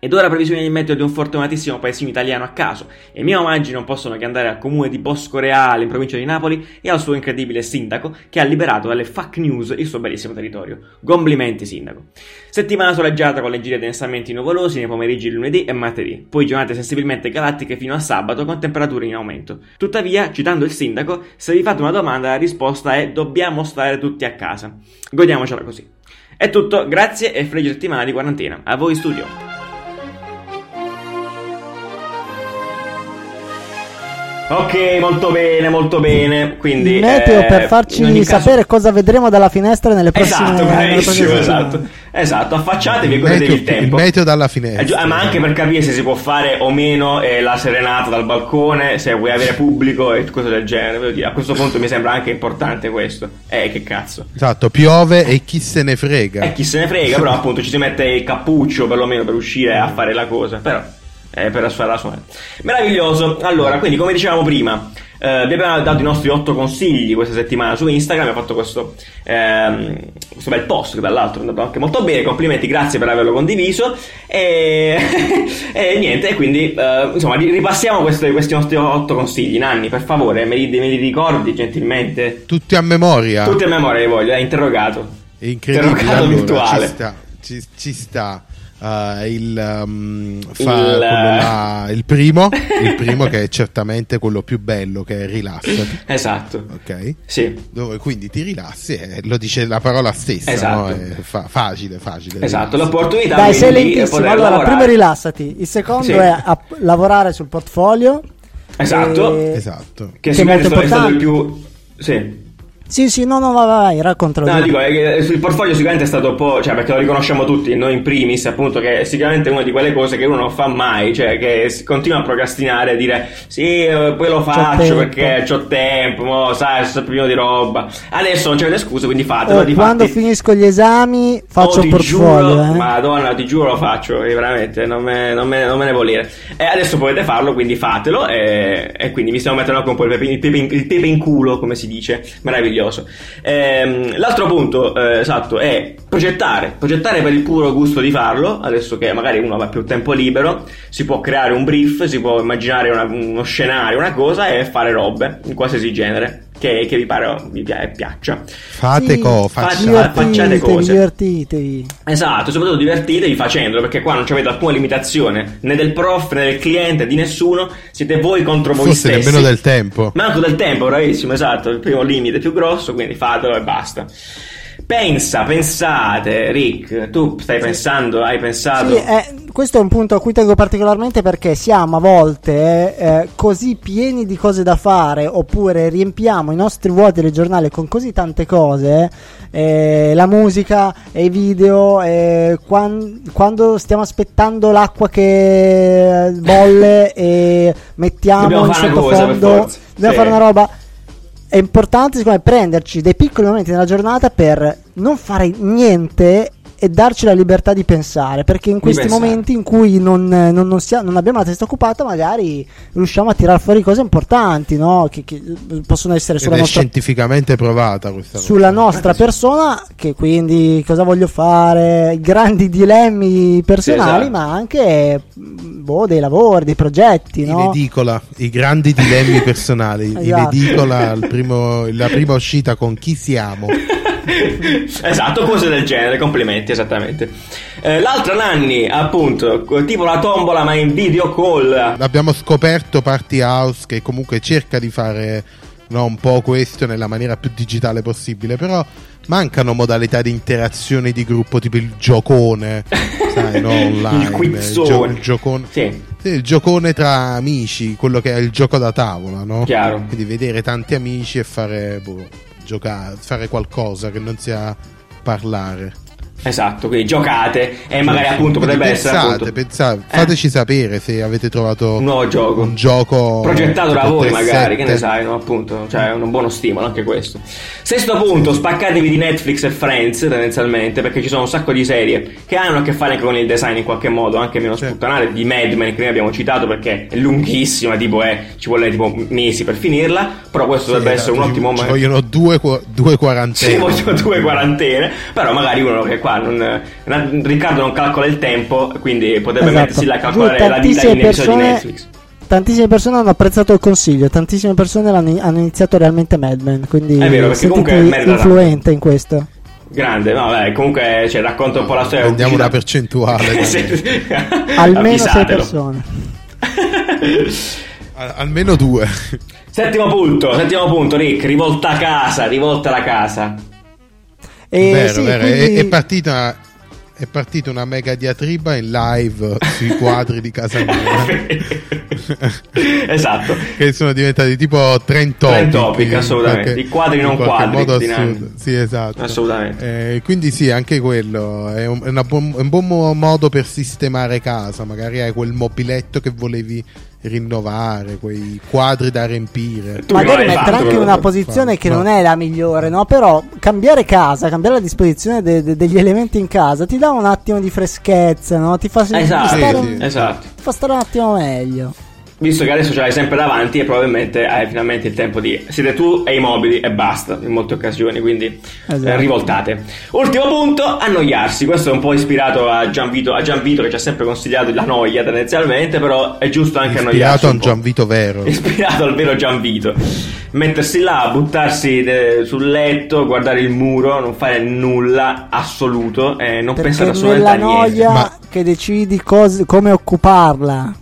Ed ora previsioni di meteo di un fortunatissimo paesino italiano a caso. E i miei omaggi non possono che andare al comune di Bosco Reale in provincia di Napoli e al suo incredibile sindaco che ha liberato dalle fake news il suo bellissimo territorio. Complimenti sindaco. Settimana soleggiata con leggeri adensamenti nuvolosi nei pomeriggi lunedì e martedì, poi giornate sensibilmente galattiche fino a sabato con temperature in aumento. Tuttavia, citando il sindaco, se vi fate una domanda la risposta è dobbiamo stare tutti a casa. Godiamocela così. È tutto, grazie e fregio settimana di quarantena. A voi studio. Ok, molto bene, molto bene. Quindi, il meteo eh, per farci ogni caso- sapere cosa vedremo dalla finestra nelle prossime Esatto, bravissimo, prossime esatto. Esatto, affacciatevi e Il godetevi il meteo, il tempo. meteo dalla Eh, finestra. eh, ma anche per capire se si può fare o meno eh, la serenata dal balcone, se vuoi avere pubblico e cose del genere. a questo punto mi sembra anche importante questo. Eh, che cazzo. Esatto, piove e chi se ne frega. Eh, chi se ne frega, però appunto ci si mette il cappuccio perlomeno per uscire a fare la cosa. Però, eh, per fare la sua. Meraviglioso. Allora, quindi come dicevamo prima, eh, vi abbiamo dato i nostri otto consigli questa settimana su Instagram. Abbiamo fatto questo, ehm, questo bel post che tra l'altro è andato anche molto bene. Complimenti, grazie per averlo condiviso. E, e niente, e quindi eh, insomma ri- ripassiamo questi, questi nostri otto consigli. Nanni, per favore, me li, me li ricordi gentilmente? Tutti a memoria. Tutti a memoria li voglio, è interrogato. Incredibile. Interrogato Allora, virtuale. Ci sta, ci, ci sta uh, il, um, fa- Il- là- il primo, il primo che è certamente quello più bello, che è rilassati. Esatto. Ok? Sì. Dove quindi ti rilassi, e lo dice la parola stessa, Esatto. no? È fa- facile, facile. Esatto, rilassati. l'opportunità Dai, sei lentissimo. Allora, lavorare. primo rilassati, il secondo Sì. è a lavorare sul portfolio. Esatto. E- Esatto. Che Che è sicuramente molto è stato il importante. più... Sì. Sì, sì, no, no, vai, vai, raccontalo. No, dico, il portfolio sicuramente è stato un po', cioè perché lo riconosciamo tutti, noi in primis, appunto, che è sicuramente una di quelle cose che uno non fa mai, cioè che continua a procrastinare, a dire sì, eh, poi lo faccio perché ho tempo, mo, sai, sto pieno di roba. Adesso non c'è le scuse, quindi fatelo. Oh, quando fatti- finisco gli esami faccio Oh, il ti portfolio. giuro, eh. Madonna, ti giuro lo faccio, eh, veramente, non me, non me- non me ne volere. E adesso potete farlo, quindi fatelo. E, e quindi mi stiamo mettendo anche un po' il pepe, il pepe in, il pepe in culo, come si dice, meraviglioso. Ehm, l'altro punto, eh, esatto, è progettare. Progettare per il puro gusto di farlo. Adesso che magari uno ha più tempo libero, si può creare un brief, si può immaginare una- uno scenario, una cosa e fare robe in qualsiasi genere che, che vi pare vi pia- piaccia. Fate Sì, co, faccia- faccia. facciate divertitevi, cose. divertitevi. Esatto, soprattutto divertitevi facendolo perché qua non avete alcuna limitazione né del prof né del cliente, di nessuno, siete voi contro voi Forse stessi. nemmeno del tempo. Manco del tempo, bravissimo, esatto, il primo limite più grosso, quindi fatelo e basta. Pensa, pensate, Rick, tu stai pensando, hai pensato? Sì, eh, questo è un punto a cui tengo particolarmente perché siamo a volte eh, così pieni di cose da fare oppure riempiamo i nostri vuoti del giornale con così tante cose, eh, la musica e i video, eh, quan- quando stiamo aspettando l'acqua che bolle e mettiamo Dobbiamo in sottofondo, dobbiamo Sì. fare una roba è importante secondo me prenderci dei piccoli momenti nella giornata per non fare niente e darci la libertà di pensare perché in questi pensare. momenti in cui non, non- non sia- non abbiamo la testa occupata magari riusciamo a tirar fuori cose importanti no? che, che possono essere sulla nostra, scientificamente provata questa cosa. sulla nostra persona che quindi cosa voglio fare grandi dilemmi personali Sì, esatto. ma anche mm, boh, dei lavori dei progetti In no? edicola, i grandi dilemmi personali. In Esatto. edicola, il primo- la prima uscita con chi siamo. esatto, cose del genere, complimenti, esattamente. Eh, l'altra Nanni, appunto, tipo la tombola ma in video call. Abbiamo scoperto Party House che comunque cerca di fare no, un po' questo nella maniera più digitale possibile, però mancano modalità di interazione di gruppo tipo il giocone, sai, no, online. Il quizzone. gio- il giocone. Sì, Sì, il giocone tra amici, quello che è il gioco da tavola, no? chiaro. Quindi vedere tanti amici e fare, boh, giocare, fare qualcosa che non sia parlare. Esatto, quindi giocate e magari appunto quindi potrebbe essere pensate, appunto, pensate, Eh. fateci sapere se avete trovato un nuovo gioco. un gioco progettato da voi 3-7. magari, che ne sai, no? appunto, cioè è un buono stimolo anche questo. Sesto punto, spaccatevi di Netflix e Friends tendenzialmente, perché ci sono un sacco di serie che hanno a che fare anche con il design in qualche modo, anche meno Sì. sputtanare, di Mad Men che noi abbiamo citato perché è lunghissima, tipo è, ci vuole tipo mesi per finirla, però questo Sì, dovrebbe essere un ci- ottimo ci momento. vogliono due, due quarantene vogliono due quarantene, però magari uno che qua non, Riccardo non calcola il tempo, quindi potrebbe Esatto. mettersi là a calcolare la vita tantissime in di persone- Netflix. Tantissime persone hanno apprezzato il consiglio, tantissime persone hanno iniziato realmente Mad Men, quindi È vero, comunque influente in questo. Grande, no, beh, comunque cioè, racconta un po' la storia. prendiamo una percentuale. Almeno sei Avvisatelo. persone. Al- almeno due settimo punto, settimo punto, Rick, rivolta a casa, rivolta alla casa. E vero, sì, vero. quindi- È, è partita è partita una mega diatriba in live sui quadri di casa mia. esatto. che sono diventati tipo trend topic. Trend topic, assolutamente. Qualche, I quadri non quadri. modo assurdo. Sì, esatto. Assolutamente. Eh, quindi sì, anche quello è un, è un, buon modo per sistemare casa. Magari hai quel mobiletto che volevi rinnovare, quei quadri da riempire. Magari mettere anche una posizione che non è la migliore, no? Però cambiare casa, cambiare la disposizione de- de- degli elementi in casa ti dà un attimo di freschezza, no? Ti fa, esatto, stare, sì, sì. esatto. ti fa stare un attimo meglio visto che adesso ce l'hai sempre davanti e probabilmente hai finalmente il tempo di siete tu e i mobili e basta in molte occasioni quindi esatto. eh, rivoltate. Ultimo punto annoiarsi. Questo è un po' ispirato a Gianvito, a Gianvito che ci ha sempre consigliato la noia tendenzialmente però è giusto anche ispirato annoiarsi ispirato a un Gianvito vero. Ispirato al vero Gianvito. Mettersi là buttarsi de- sul letto guardare il muro non fare nulla assoluto e non Perché pensare assolutamente a niente. noia Ma... che decidi cos- come occuparla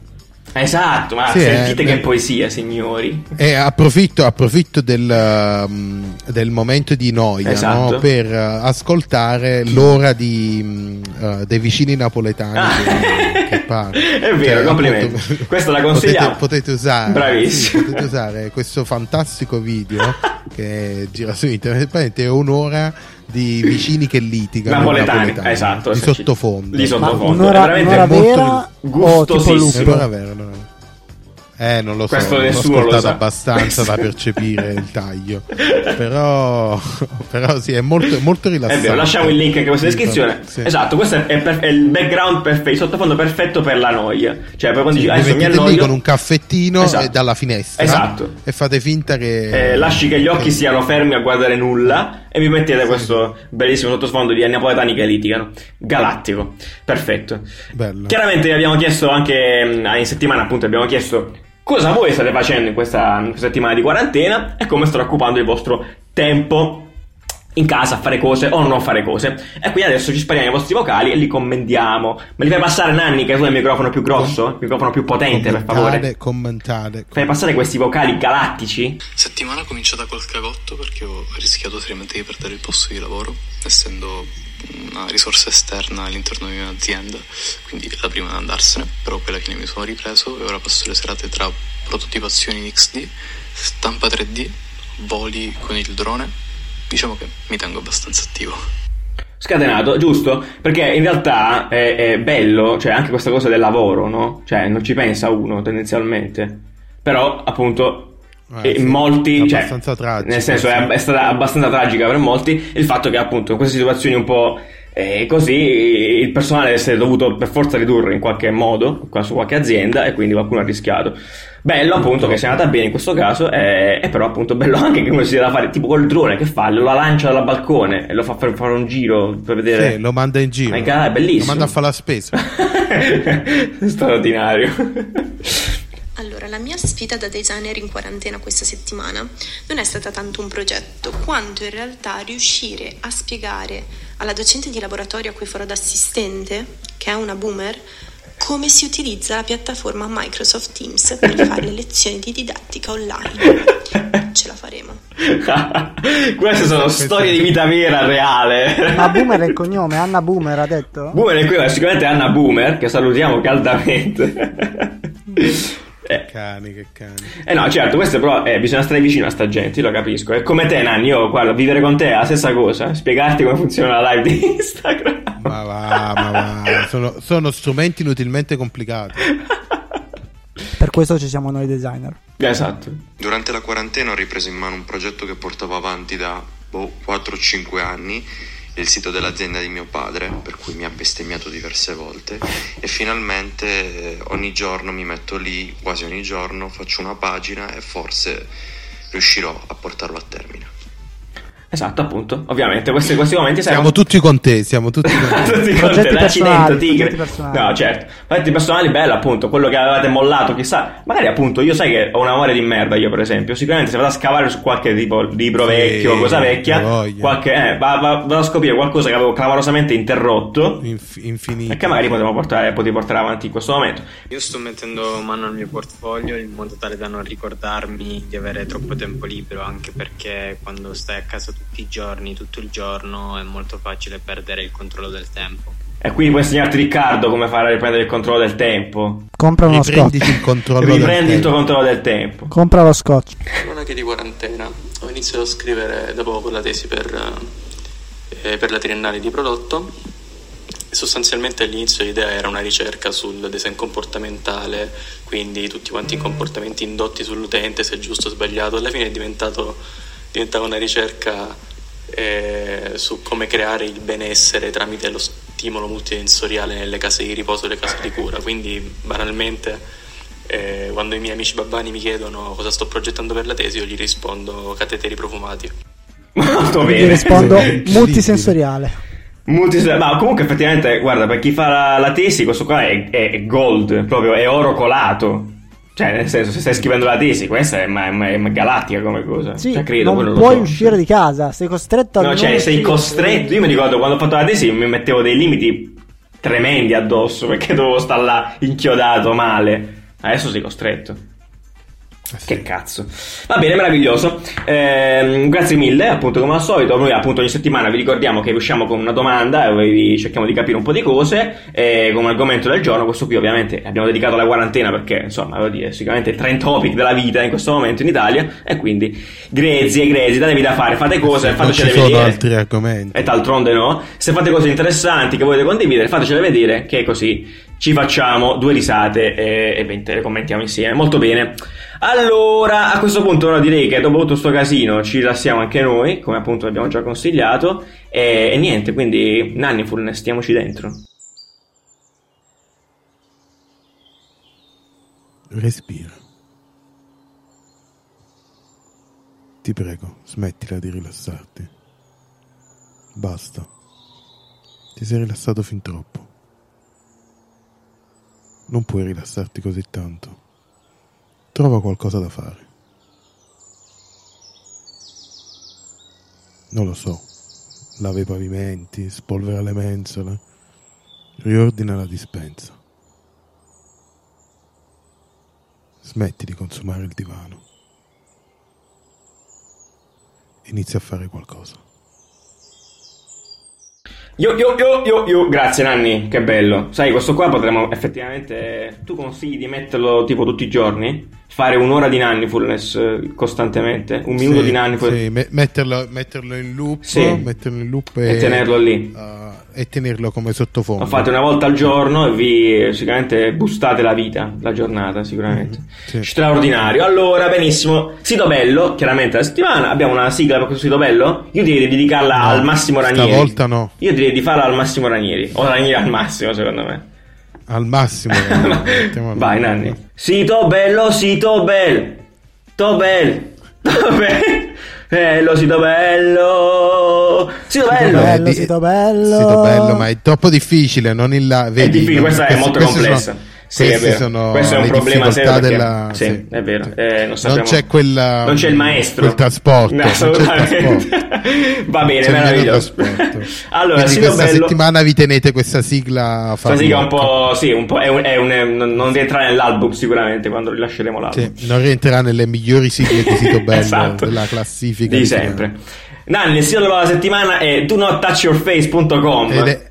Esatto, ma sì, sentite eh, che poesia, signori. E approfitto, approfitto del, um, del, momento di noia esatto. no? per uh, ascoltare l'ora di, uh, dei vicini napoletani ah. che, che È vero, cioè, complimenti. Appunto, Questa la consigliamo. Potete, potete usare, Bravissimo. Sì, potete usare questo fantastico video che gira su internet. È un'ora di vicini che litigano napoletani, napoletani esatto, di sottofondo di sottofondo un'ora, un'ora vera gustosissimo un'ora vera, un'ora vera. Eh, non lo so, Questo non ho ascoltato abbastanza da percepire il taglio. però, però sì, è molto, molto rilassante. È vero, lasciamo il link anche in questa descrizione. Sì. Esatto, questo è, per, è, il background perfetto, il sottofondo perfetto per la noia. Cioè, poi quando sì, dici, adesso mi annoio... lì con un caffettino esatto. dalla finestra. Esatto. E fate finta che... Eh, lasci che gli occhi siano fermi a guardare nulla e vi mettete sì. questo bellissimo sottosfondo di napoletani che litigano. Galattico. Perfetto. Bello. Chiaramente abbiamo chiesto anche, mm, in settimana appunto abbiamo chiesto cosa voi state facendo in questa, in questa settimana di quarantena e come state occupando il vostro tempo in casa a fare cose o non fare cose. E quindi adesso ci spariamo i vostri vocali e li commentiamo. Me li fai passare Nanni che tu hai il microfono più grosso? Il microfono più potente per favore. Commentate. Fai passare questi vocali galattici? Settimana cominciata col cagotto perché ho rischiato seriamente di perdere il posto di lavoro, essendo una risorsa esterna all'interno di un'azienda, quindi la prima ad andarsene, però poi alla fine mi sono ripreso e ora passo le serate tra prototipazioni in XD, stampa 3D, voli con il drone, diciamo che mi tengo abbastanza attivo. Scatenato, giusto? Perché in realtà è, è bello, cioè anche questa cosa del lavoro, no? Cioè non ci pensa uno tendenzialmente, però appunto eh, sì, molti, cioè, tragica, nel senso è, è, stata abbastanza tragica per molti il fatto che appunto in queste situazioni un po' eh, così il personale deve essere dovuto per forza ridurre in qualche modo su qualche azienda e quindi qualcuno ha rischiato. Bello appunto che sia andata bene in questo caso e, e però appunto bello anche che uno si deve fare tipo col drone che fa lo lancia dal balcone e lo fa fare un giro per vedere sì, lo manda in giro. È bellissimo. Lo manda a fare la spesa. Straordinario la mia sfida da designer in quarantena questa settimana non è stata tanto un progetto, quanto in realtà riuscire a spiegare alla docente di laboratorio a cui farò da assistente, che è una boomer, come si utilizza la piattaforma Microsoft Teams per fare le lezioni di didattica online. Ce la faremo. Queste sono storie di vita vera, reale. Ma Boomer è il cognome, Anna Boomer ha detto? Boomer è il cognome, sicuramente Anna Boomer, che salutiamo caldamente. Eh. Cani, che cani. Eh no, certo, questo però eh, bisogna stare vicino a sta gente, io lo capisco. È come te, Nanni, io guarda, vivere con te è la stessa cosa. Spiegarti come funziona la live di Instagram. Ma va, ma va. Sono, sono strumenti inutilmente complicati. Per questo ci siamo noi designer. Esatto. Durante la quarantena ho ripreso in mano un progetto che portavo avanti da boh, 4-5 anni il sito dell'azienda di mio padre, per cui mi ha bestemmiato diverse volte e finalmente eh, ogni giorno mi metto lì, quasi ogni giorno, faccio una pagina e forse riuscirò a portarlo a termine. Esatto, appunto. Ovviamente, questi, questi momenti siamo tutti con te. Siamo tutti con te. tutti con te. L'accidente, tigre. No, certo. Progetti personali, bello, appunto. Quello che avevate mollato, chissà. Magari, appunto, io sai che ho una memoria di merda. Io, per esempio, sicuramente se vado a scavare su qualche tipo libro sì, vecchio, cosa vecchia, qualche, eh, vado a scoprire qualcosa che avevo clamorosamente interrotto. Inf- infinito. E che magari potevo portare, potevo portare avanti in questo momento. Io sto mettendo mano al mio portfolio in modo tale da non ricordarmi di avere troppo tempo libero, anche perché quando stai a casa tutti i giorni tutto il giorno è molto facile perdere il controllo del tempo. E quindi puoi insegnarti Riccardo come fare a riprendere il controllo del tempo. Compra uno scotch. Riprenditi il controllo del Riprendi il tuo tempo. controllo del tempo. Compra lo scotch. Cronache di quarantena. Ho iniziato a scrivere da poco la tesi per, eh, per la triennale di prodotto. Sostanzialmente all'inizio l'idea era una ricerca sul design comportamentale, quindi tutti quanti i comportamenti indotti sull'utente, se è giusto o sbagliato. Alla fine è diventato, diventava una ricerca eh, su come creare il benessere tramite lo stimolo multisensoriale nelle case di riposo e le case di cura. Quindi banalmente eh, quando i miei amici babbani mi chiedono cosa sto progettando per la tesi, io gli rispondo cateteri profumati. Molto bene. rispondo Incredibile. multisensoriale. Multi- ma comunque effettivamente, guarda, per chi fa la, la tesi, questo qua è, è gold, proprio è oro colato. Cioè, nel senso, se stai scrivendo la tesi, questa è, ma- ma- è galattica come cosa. Sì, Cioè, credo, non puoi so. uscire di casa, sei costretto a No, cioè, sei costretto. Io mi ricordo quando ho fatto la tesi mi mettevo dei limiti tremendi addosso perché dovevo stare là inchiodato male. Adesso sei costretto. Che cazzo. Va bene, meraviglioso. Ehm, grazie mille, appunto, come al solito. Noi, appunto, ogni settimana vi ricordiamo che usciamo con una domanda e cerchiamo di capire un po' di cose. E come argomento del giorno, questo qui, ovviamente, abbiamo dedicato alla quarantena perché, insomma, voglio dire, sicuramente il trend topic della vita in questo momento in Italia. E quindi, grezzi e grezzi, datevi da fare, fate cose, non fatecele ci sono vedere. altri argomenti. E d'altronde no. Se fate cose interessanti che volete condividere, fatecele vedere, che così ci facciamo due risate e, e beh, le commentiamo insieme. Molto bene. Allora, a questo punto ora direi che dopo tutto sto casino ci rilassiamo anche noi, come appunto abbiamo già consigliato. E, e niente, quindi Nannifulness, stiamoci dentro. Respira. Ti prego, smettila di rilassarti. Basta. Ti sei rilassato fin troppo. Non puoi rilassarti così tanto. Trova qualcosa da fare. Non lo so. Lava i pavimenti, spolvera le mensole, riordina la dispensa. Smetti di consumare il divano. Inizia a fare qualcosa. Yo, yo, yo, yo, yo. Grazie Nanni, che bello. Sai, questo qua potremmo effettivamente... Tu consigli di metterlo tipo tutti i giorni? Fare un'ora di Nannifulness eh, costantemente? Un minuto Sì, di Nannifulness? sì, me- metterlo, metterlo in loop, Sì. metterlo in loop e, E tenerlo lì. uh, e tenerlo come sottofondo. Lo fate una volta al giorno e vi sicuramente boostate la vita, la giornata, sicuramente. sì. Straordinario. Allora, benissimo. Sito bello, chiaramente la settimana. Abbiamo una sigla per questo sito bello? Io direi di dedicarla No, al Massimo Ranieri. stavolta no. Io direi di farla al Massimo Ranieri. O Ranieri al massimo, secondo me. Al massimo. Vai, Nanni. Sito bello, sito bello. To bello. To bello. Bello, sito bello. Sito bello. Eh, bello, sito bello. Sito bello, ma è troppo difficile, non il là. Vedi, difficile, non- questa è queste- molto complessa. sono- Sì, queste vero. sono Questo è un le problema serio perché- della... sì, è vero. Eh, non sappiamo- c'è quella... Non c'è il maestro. Quel trasporto. No, non assolutamente. trasporto. Va bene, C'è meraviglioso. allora, Quindi questa bello. settimana vi tenete questa sigla Questa sigla un po'. Sì, un po'. È un, è un- è- non non rientrerà nell'album sicuramente quando rilasceremo l'album. Sì, non rientrerà nelle migliori sigle di sito bello Esatto. della classifica Di settimana. sempre. Nanni, il sito della settimana è do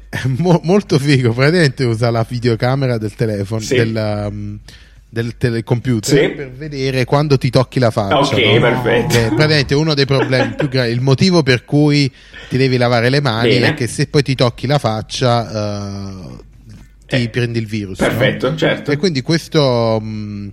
è mo- molto figo, praticamente usa la videocamera del telefono, Sì. del, um, del telecomputer Sì. per vedere quando ti tocchi la faccia. Ok, no? perfetto. È praticamente uno dei problemi più gravi, il motivo per cui ti devi lavare le mani Bene. è che se poi ti tocchi la faccia uh, ti Eh, prendi il virus. no? Perfetto, certo. E quindi questo, mh,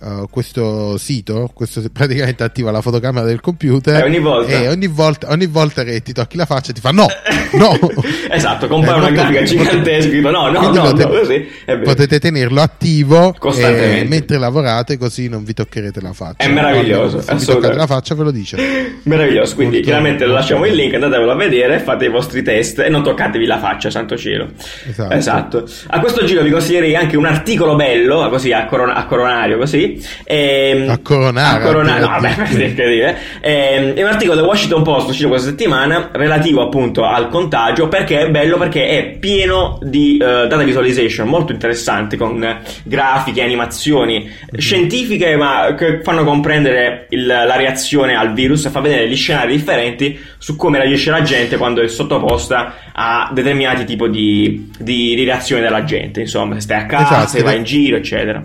uh, questo sito, questo praticamente attiva la fotocamera del computer E ogni volta? e ogni volta, ogni volta che ti tocchi la faccia ti fa no, no. esatto, compare Eh, una grafica gigantesca. scritto No, no, no, potete, no, così. Potete tenerlo attivo Costantemente. eh, mentre lavorate così non vi toccherete la faccia. È meraviglioso, Se vi toccate la faccia ve lo dice. Meraviglioso, quindi Molto- chiaramente lasciamo il link, andatevelo a vedere, fate i vostri test e non toccatevi la faccia, santo cielo. Esatto. Esatto. A questo giro vi consiglierei anche un articolo bello, così a, corona- a coronario, così, sì. E, a coronare. A coronare, no, vabbè, è incredibile. E, è un articolo del Washington Post uscito questa settimana relativo appunto al contagio perché è bello perché è pieno di uh, data visualization molto interessanti con grafiche, animazioni mm-hmm. scientifiche ma che fanno comprendere il, la reazione al virus e fa vedere gli scenari differenti su come reagisce la gente quando è sottoposta a determinati tipi di, di, di reazioni della gente, insomma, se stai a casa, esatto, se vai in giro, eccetera.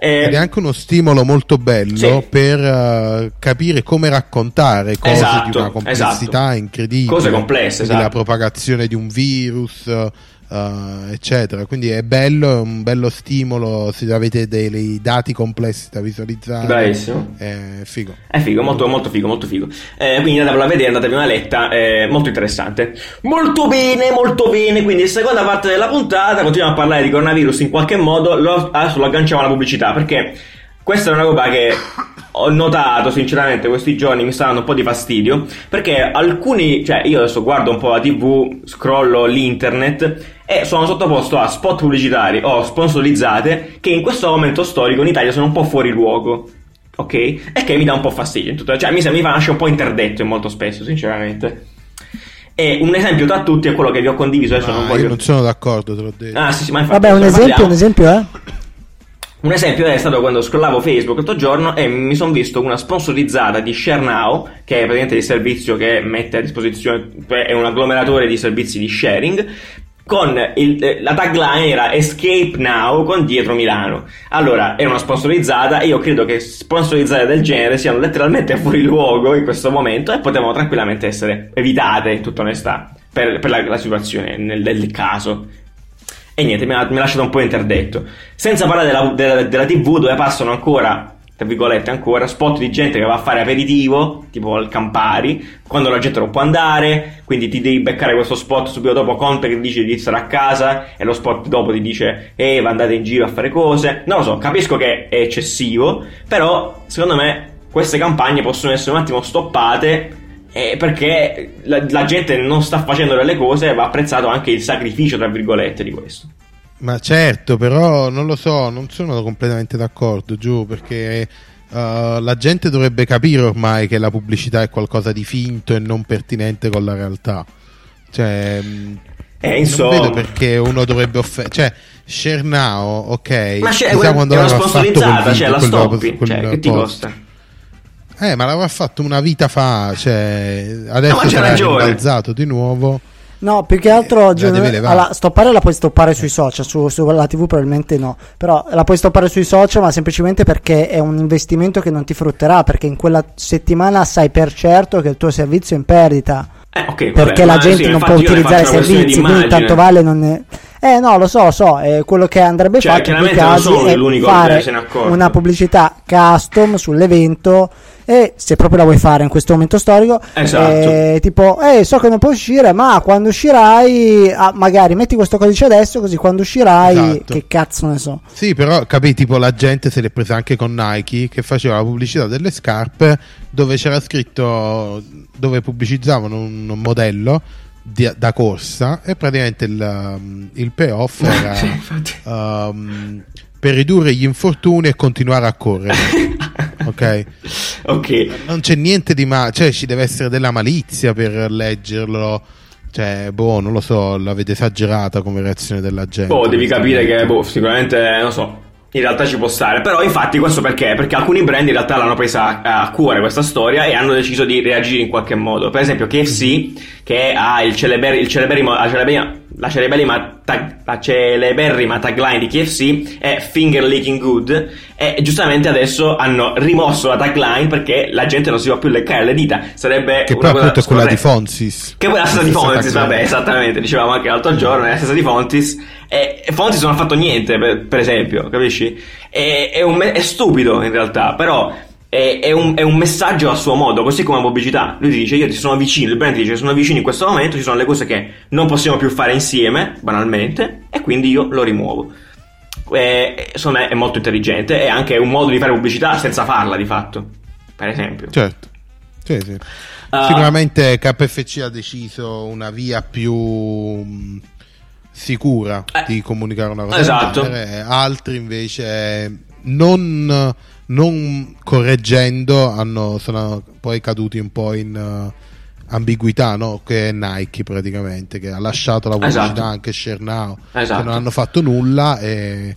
Eh, Ed è anche uno stimolo molto bello sì. per uh, capire come raccontare cose esatto, di una complessità esatto. incredibile. Cose complesse, esatto. La propagazione di un virus, uh, eccetera. Quindi è bello, è un bello stimolo se avete dei dati complessi da visualizzare. Bravissimo. È figo. È figo, molto, molto figo, molto figo. Eh, quindi andatevelo a vedere, andatevi una letta, è molto interessante. Molto bene, molto bene. Quindi, seconda parte della puntata, continuiamo a parlare di coronavirus in qualche modo. Lo, adesso lo agganciamo alla pubblicità perché questa è una roba che ho notato sinceramente questi giorni mi sta dando un po' di fastidio perché alcuni, cioè io adesso guardo un po' la tv, scrollo l'internet e sono sottoposto a spot pubblicitari o sponsorizzate che in questo momento storico in Italia sono un po' fuori luogo. Ok? E che mi dà un po' fastidio. Cioè, mi, mi lascia un po' interdetto molto spesso, sinceramente. E un esempio tra tutti è quello che vi ho condiviso. Adesso non voglio... Io non sono d'accordo, te l'ho detto. Ah, sì, sì, ma infatti, Vabbè, un esempio, un esempio, eh? Un esempio è stato quando scrollavo Facebook l'altro giorno e mi sono visto una sponsorizzata di ShareNow, che è praticamente il servizio che mette a disposizione, è un agglomeratore di servizi di sharing, con il, eh, la tagline era Escape Now con dietro Milano. Allora, era una sponsorizzata e io credo che sponsorizzate del genere siano letteralmente fuori luogo in questo momento e potevano tranquillamente essere evitate in tutta onestà per, per la, la, situazione nel, nel caso. E niente, mi ha, mi ha, lasciato un po' interdetto. Senza parlare della, della, della TV dove passano ancora, tra virgolette ancora, spot di gente che va a fare aperitivo, tipo al Campari, quando la gente non può andare, quindi ti devi beccare questo spot subito dopo Conte che dice di stare a casa e lo spot dopo ti dice eh, va andate in giro a fare cose. Non lo so, capisco che è eccessivo, però secondo me queste campagne possono essere un attimo stoppate eh, perché la, la, gente non sta facendo delle cose e va apprezzato anche il sacrificio, tra virgolette, di questo. Ma certo, però non lo so, non sono completamente d'accordo, giù, perché uh, la gente dovrebbe capire ormai che la pubblicità è qualcosa di finto e non pertinente con la realtà. Cioè, eh, insomma... non vedo perché uno dovrebbe offendere. Cioè, Share Now, ok. Ma c'è, è una sponsorizzata, cioè la stoppi, cioè, che ti costa? Eh, ma l'aveva fatto una vita fa, cioè, adesso no, sarà rimbalzato di nuovo. No, più che altro eh, allora, stoppare la puoi stoppare sui social, su, sulla TV probabilmente no, però la puoi stoppare sui social ma semplicemente perché è un investimento che non ti frutterà, perché in quella settimana sai per certo che il tuo servizio è in perdita. Eh, okay, perché vabbè, la gente sì, non può utilizzare i servizi, quindi tanto vale non è... Eh no, lo so, lo so, eh, quello che andrebbe cioè, fatto in quei casi è fare una pubblicità custom sull'evento e se proprio la vuoi fare in questo momento storico, esatto. eh, tipo, eh, so che non puoi uscire, ma quando uscirai, ah, magari metti questo codice adesso, così quando uscirai, esatto. che cazzo ne so. Sì, però capì, tipo la gente se l'è presa anche con Nike che faceva la pubblicità delle scarpe dove c'era scritto, dove pubblicizzavano un, un modello di, da corsa e praticamente il, um, il payoff era um, per ridurre gli infortuni e continuare a correre. ok? Ok. Non c'è niente di male, cioè ci deve essere della malizia per leggerlo. Cioè, boh, non lo so, l'avete esagerata come reazione della gente. Boh, devi capire che, boh, sicuramente, non so, in realtà ci può stare. Però, infatti, questo perché? Perché alcuni brand in realtà l'hanno presa a cuore questa storia e hanno deciso di reagire in qualche modo. Per esempio, KFC, che ha il, celeber- il celeberrimo, la, celeberrima, la, celeberrima tag- la celeberrima tagline di KFC è Finger Licking Good. E giustamente adesso hanno rimosso la tagline perché la gente non si va più leccare le dita. Sarebbe che poi appunto è quella di Fonsis. Che poi è la stessa di Fonsis, vabbè, esattamente. Dicevamo anche l'altro giorno, è la stessa di Fonsis. E, e Fonsis non ha fatto niente, per, per esempio, capisci? E, è, un, è stupido in realtà, però è, è, un, è, un, messaggio a suo modo, così come la pubblicità. Lui ti dice: Io ti sono vicino. Il brand ti dice: Sono vicino in questo momento. Ci sono le cose che non possiamo più fare insieme, banalmente, e quindi io lo rimuovo. E, insomma, è molto intelligente. È anche un modo di fare pubblicità senza farla, di fatto. Per esempio, certo, sì, sì. Uh, Sicuramente KFC ha deciso una via più sicura eh, di comunicare una cosa esatto. altri invece non non correggendo hanno, sono poi caduti un po' in uh, ambiguità, no? che è Nike praticamente, che ha lasciato la pubblicità Esatto. anche Share Now, Esatto. che non hanno fatto nulla e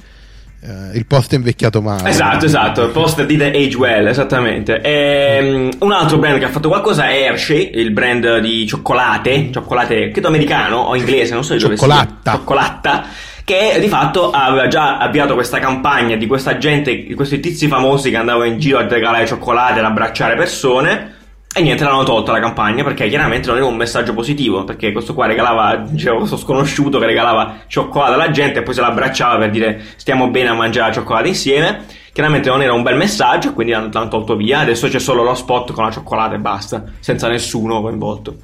eh, il post è invecchiato male. Esatto, esatto, post dite age well, esattamente. Ehm, un altro brand che ha fatto qualcosa è Hershey, il brand di cioccolate, cioccolate credo americano o inglese, non so di dove sia. Cioccolatta. Cioccolatta. Che di fatto aveva già avviato questa campagna di questa gente, di questi tizi famosi che andavano in giro a regalare cioccolate, ad abbracciare persone. E niente, l'hanno tolta la campagna perché chiaramente non era un messaggio positivo. Perché questo qua regalava, diciamo, questo sconosciuto che regalava cioccolata alla gente e poi se l'abbracciava per dire stiamo bene a mangiare la cioccolata insieme. Chiaramente non era un bel messaggio, quindi l'hanno tolto via. Adesso c'è solo lo spot con la cioccolata e basta, senza nessuno coinvolto.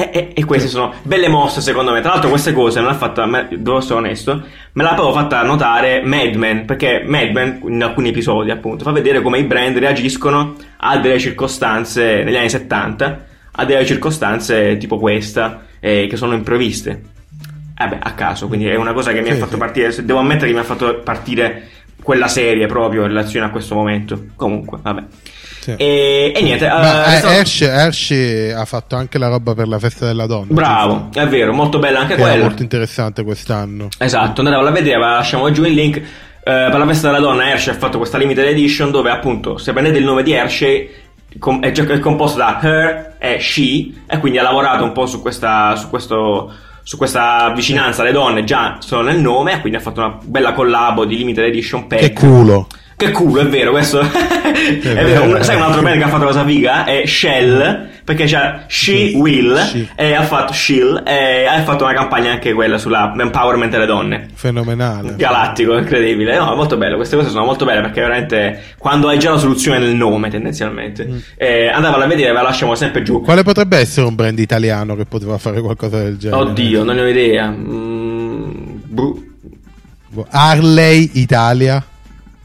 E, e- e queste sono belle mosse secondo me. Tra l'altro queste cose me l'ha fatta, me- devo essere onesto, me l'ha proprio fatta notare Mad Men, perché Mad Men in alcuni episodi appunto fa vedere come i brand reagiscono a delle circostanze negli anni 70, a delle circostanze tipo questa, eh, che sono impreviste. Eh beh, a caso, quindi è una cosa che mi ha fatto partire, devo ammettere che mi ha fatto partire quella serie proprio in relazione a questo momento. Comunque, vabbè. Sì. E, e niente, Ma eh, eh, Hershey, Hershey ha fatto anche la roba per la festa della donna. Bravo, è vero, molto bella anche Che quella. molto interessante quest'anno. Esatto, andatevela a vedere, lasciamo giù il link. Eh, per la festa della donna Hershey ha fatto questa limited edition dove appunto se prendete il nome di Hershey com- è, è composto da her e she e quindi ha lavorato un po' su questa, su questo, su questa vicinanza alle donne già solo nel nome e quindi ha fatto una bella collabo di limited edition pack. Che culo. Che culo, è vero, questo è vero. Un- sai un altro band che ha fatto cosa figa? È Shell, perché c'è She Will She. e ha fatto Shill e ha fatto una campagna anche quella sulla empowerment delle donne. Fenomenale. Galattico, incredibile. No, molto bello. Queste cose sono molto belle perché veramente quando hai già la soluzione nel nome, tendenzialmente. Mm. Eh, andavala a vedere, ve la lasciamo sempre giù. Quale potrebbe essere un brand italiano che poteva fare qualcosa del genere? Oddio, non ne ho idea. Mm, boh. Harley Italia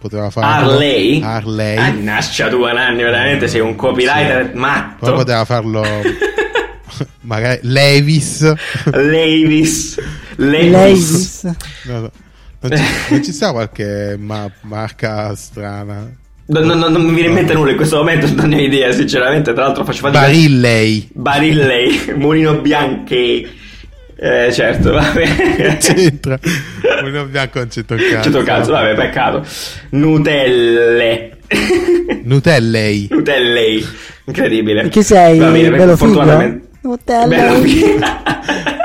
poteva fare Harley? Harley. Annascia tu, Nanni, veramente sei un copywriter matto. Poi poteva farlo magari Levis. Levis. Levis. No, no. Non, ci, non ci sta qualche ma- marca strana? Non, non- non mi viene in mente nulla in questo momento, non ne ho idea, sinceramente. Tra l'altro faccio fatica. Barillei. Barillei, Mulino Bianchi. Eh, certo, vabbè. C'entra. Mulino Bianco non c'entra un cazzo. Cazzo, vabbè, peccato. Nutelle. Nutellei. Nutellei. Incredibile. Chi sei? Va bene, Bello figo? fortunatamente- Nutella. Bello figo.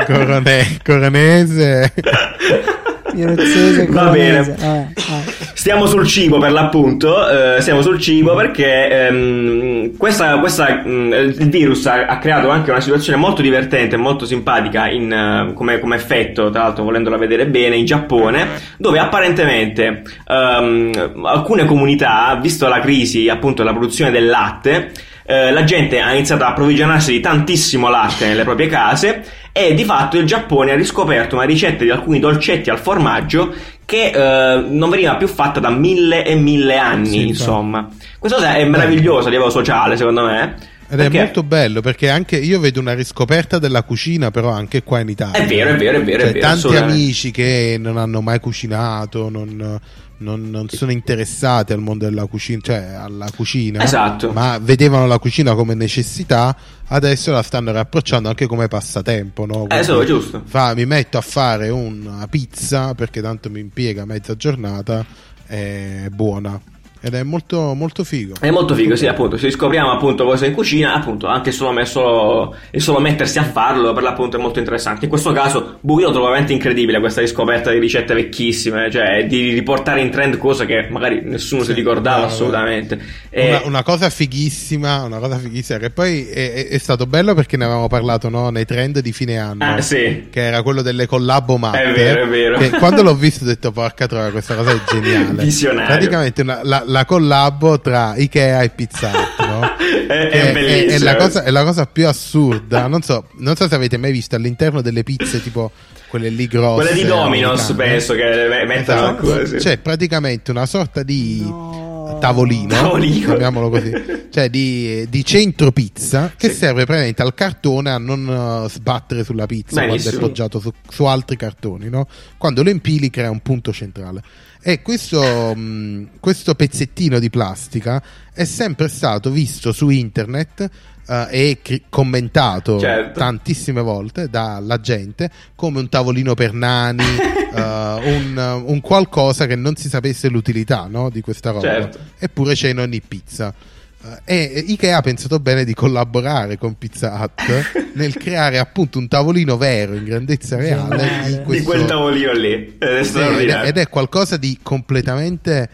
Corone- coronese. Ieruzzese, Va bene. Vabbè, vabbè. Stiamo sul cibo per l'appunto, eh, stiamo sul cibo perché ehm, questa, questa, mh, il virus ha, ha creato anche una situazione molto divertente e molto simpatica in, eh, come, come effetto, tra l'altro volendola vedere bene, in Giappone, dove apparentemente ehm, alcune comunità, visto la crisi appunto della produzione del latte, eh, la gente ha iniziato a approvvigionarsi di tantissimo latte nelle proprie case e di fatto il Giappone ha riscoperto una ricetta di alcuni dolcetti al formaggio che eh, non veniva più fatta da mille e mille anni, Sì, insomma. Questa cosa è meravigliosa a livello sociale, secondo me. Ed perché- è molto bello perché anche io vedo una riscoperta della cucina, però anche qua in Italia. È vero, è vero, è vero, Cioè, è vero, tanti amici che non hanno mai cucinato, non, non- non sono interessati al mondo della cucina, cioè alla cucina, Esatto. ma vedevano la cucina come necessità, adesso la stanno rapprocciando anche come passatempo. No? Eh, solo giusto. Fa- mi metto a fare una pizza perché tanto mi impiega mezza giornata, è buona. Ed è molto, molto figo. È molto figo, sì, appunto. Se scopriamo appunto cose in cucina, appunto, anche solo, me- solo, mettersi a farlo, per l'appunto, è molto interessante. In questo caso, boh, io lo trovo veramente incredibile questa riscoperta di ricette vecchissime, cioè di riportare in trend cose che magari nessuno si Sì, ricordava no, assolutamente. E- Una, una cosa fighissima, una cosa fighissima che poi è, è- stato bello perché ne avevamo parlato no, nei trend di fine anno. Ah, sì. Che era quello delle collabo matte. È vero, è vero. Quando l'ho visto ho detto porca troia, questa cosa è geniale. Visionario. Praticamente una- la, la collabo tra Ikea e Pizza Hut, no? È- è bellissimo. è la cosa, è la cosa più assurda. Non so, non so se avete mai visto all'interno delle pizze tipo quelle lì grosse. Quelle di Domino's, penso che le mettono Esatto. così. C'è praticamente una sorta di No. tavolino, tavolino, chiamiamolo così, cioè di, di centro pizza che Sì. serve praticamente al cartone a non eh, sbattere sulla pizza quando è Benissimo. appoggiato su, su altri cartoni, no? Quando lo impili crea un punto centrale. E questo, mh, questo pezzettino di plastica è sempre stato visto su internet eh, e cri- commentato Certo. tantissime volte dalla gente come un tavolino per nani, eh, un, un qualcosa che non si sapesse l'utilità no, di questa roba. Certo. Eppure c'è in ogni pizza. Eh, E Ikea ha pensato bene di collaborare con Pizza Hut nel creare appunto un tavolino vero in grandezza reale di Di questo- quel tavolino lì. Ed è ed è, straordinario. ed è qualcosa di completamente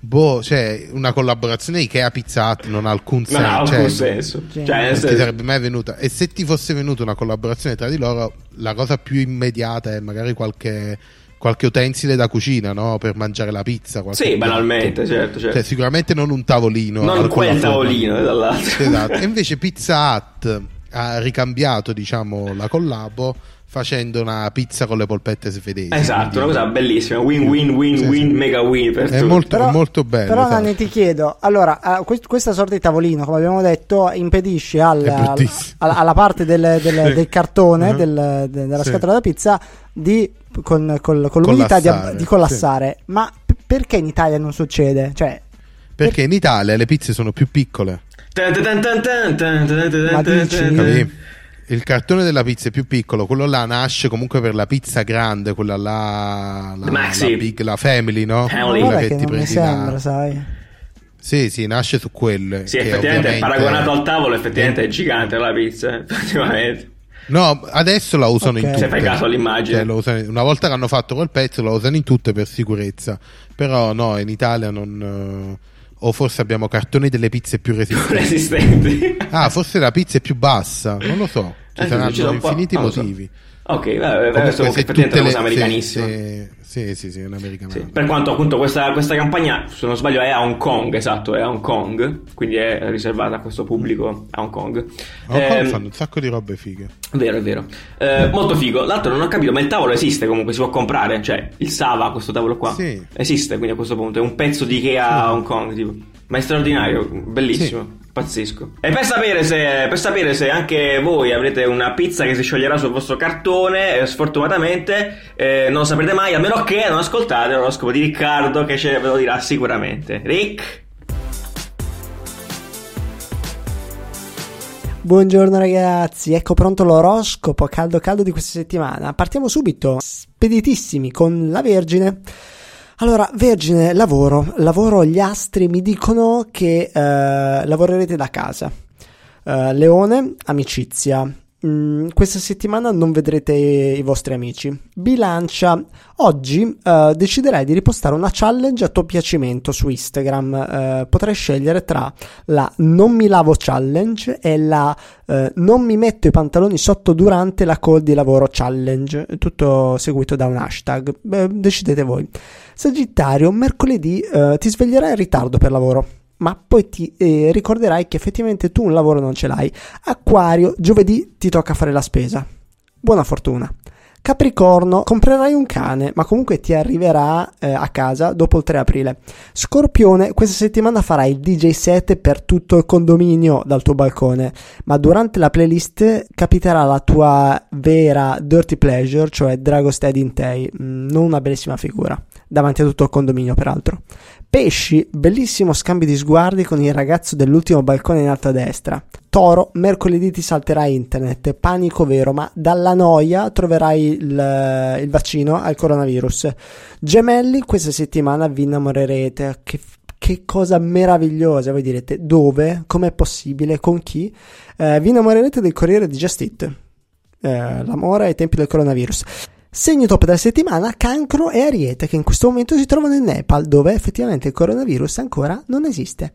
boh, cioè una collaborazione Ikea Pizza Hut non ha alcun Non ha senso. alcun cioè, senso. Sì. Cioè, non ti senso- sarebbe mai venuta. E se ti fosse venuta una collaborazione tra di loro, la cosa più immediata è magari qualche, qualche utensile da cucina, no? Per mangiare la pizza. Sì, piatto. banalmente, certo, certo. Cioè, sicuramente non un tavolino. non quel tavolino, eh, dall'altro. Esatto. E invece Pizza Hut ha ricambiato, diciamo, la collabo facendo una pizza con le polpette svedesi. Esatto, una Quindi cosa bellissima. Win, win, win, Sì, win, sì. mega win per È tutti. molto, Però- è molto bello. Però esatto. Nanni ti chiedo, allora, eh, quest- questa sorta di tavolino, come abbiamo detto, impedisce al- al- alla, parte del, del- Sì. del cartone, Uh-huh. del- de- della Sì. scatola da pizza, di, con, col- con l'umidità di, Collassare, di collassare. Ma p- perché in Italia non succede? Cioè, Perché in Italia le pizze sono più piccole. Ma dici? Il cartone della pizza è più piccolo, quello là nasce comunque per la pizza grande, quella là, la, Maxi. la big, la family, no? Family. Quella che che ti prendi sembra, sai. Sì, sì, nasce su quelle. Sì, che effettivamente ovviamente- paragonato al tavolo, effettivamente è gigante la pizza, effettivamente. No, adesso la usano Ok. in Se tutte. fai caso all'immagine. Cioè, usano- una volta che hanno fatto quel pezzo la usano in tutte per sicurezza. Però no, in Italia non... eh, o forse abbiamo cartoni delle pizze più resistenti. resistenti. ah, forse la pizza è più bassa, non lo so. Ci Eh, saranno infiniti lo so. Ok, vabbè, se effettivamente è una cosa americanissima. se- Sì, sì, sì, è un'americana. Sì, Per quanto appunto questa, questa campagna, se non sbaglio, è a Hong Kong, esatto, è a Hong Kong, quindi è riservata a questo pubblico a Hong Kong. Hong Kong Ehm, fanno un sacco di robe fighe. Vero, è vero. Eh, molto figo. L'altro non ho capito, ma il tavolo esiste comunque, si può comprare. Cioè, il Sava, questo tavolo qua, Sì. esiste quindi a questo punto. È un pezzo di Ikea a Hong Kong, tipo. Ma è straordinario, bellissimo, pazzesco. E per sapere, se, per sapere se anche voi avrete una pizza che si scioglierà sul vostro cartone, eh, sfortunatamente eh, non lo saprete mai, a meno che non ascoltate l'oroscopo di Riccardo che ce ve lo dirà sicuramente. Rick? Buongiorno ragazzi, ecco pronto l'oroscopo caldo caldo di questa settimana. Partiamo subito, speditissimi con la Vergine. Allora, Vergine, lavoro, lavoro, gli astri mi dicono che eh, lavorerete da casa. Eh, Leone, amicizia. Mm, questa settimana non vedrete i vostri amici. Bilancia, oggi eh, deciderai di ripostare una challenge a tuo piacimento su Instagram. Eh, potrai scegliere tra la non mi lavo challenge e la eh, non mi metto i pantaloni sotto durante la call di lavoro challenge. Tutto seguito da un hashtag. Beh, decidete voi. Sagittario, mercoledì eh, ti sveglierai in ritardo per lavoro ma poi ti eh, ricorderai che effettivamente tu un lavoro non ce l'hai. Acquario, giovedì ti tocca fare la spesa. Buona fortuna. Capricorno, comprerai un cane, ma comunque ti arriverà eh, a casa dopo il 3 aprile. Scorpione, questa settimana farai il DJ set per tutto il condominio dal tuo balcone, ma durante la playlist capiterà la tua vera dirty pleasure, cioè Dragostea Intei, mm, non una bellissima figura, davanti a tutto il condominio peraltro. Pesci, bellissimo scambio di sguardi con il ragazzo dell'ultimo balcone in alto a destra. Toro, mercoledì ti salterà internet, panico vero, ma dalla noia troverai il, il vaccino al coronavirus. Gemelli, questa settimana vi innamorerete. Che, che cosa meravigliosa, voi direte, dove? Com'è possibile? Con chi? Eh, vi innamorerete del Corriere di Just It. Eh, l'amore ai tempi del coronavirus. Segno top della settimana, cancro e ariete che in questo momento si trovano in Nepal dove effettivamente il coronavirus ancora non esiste.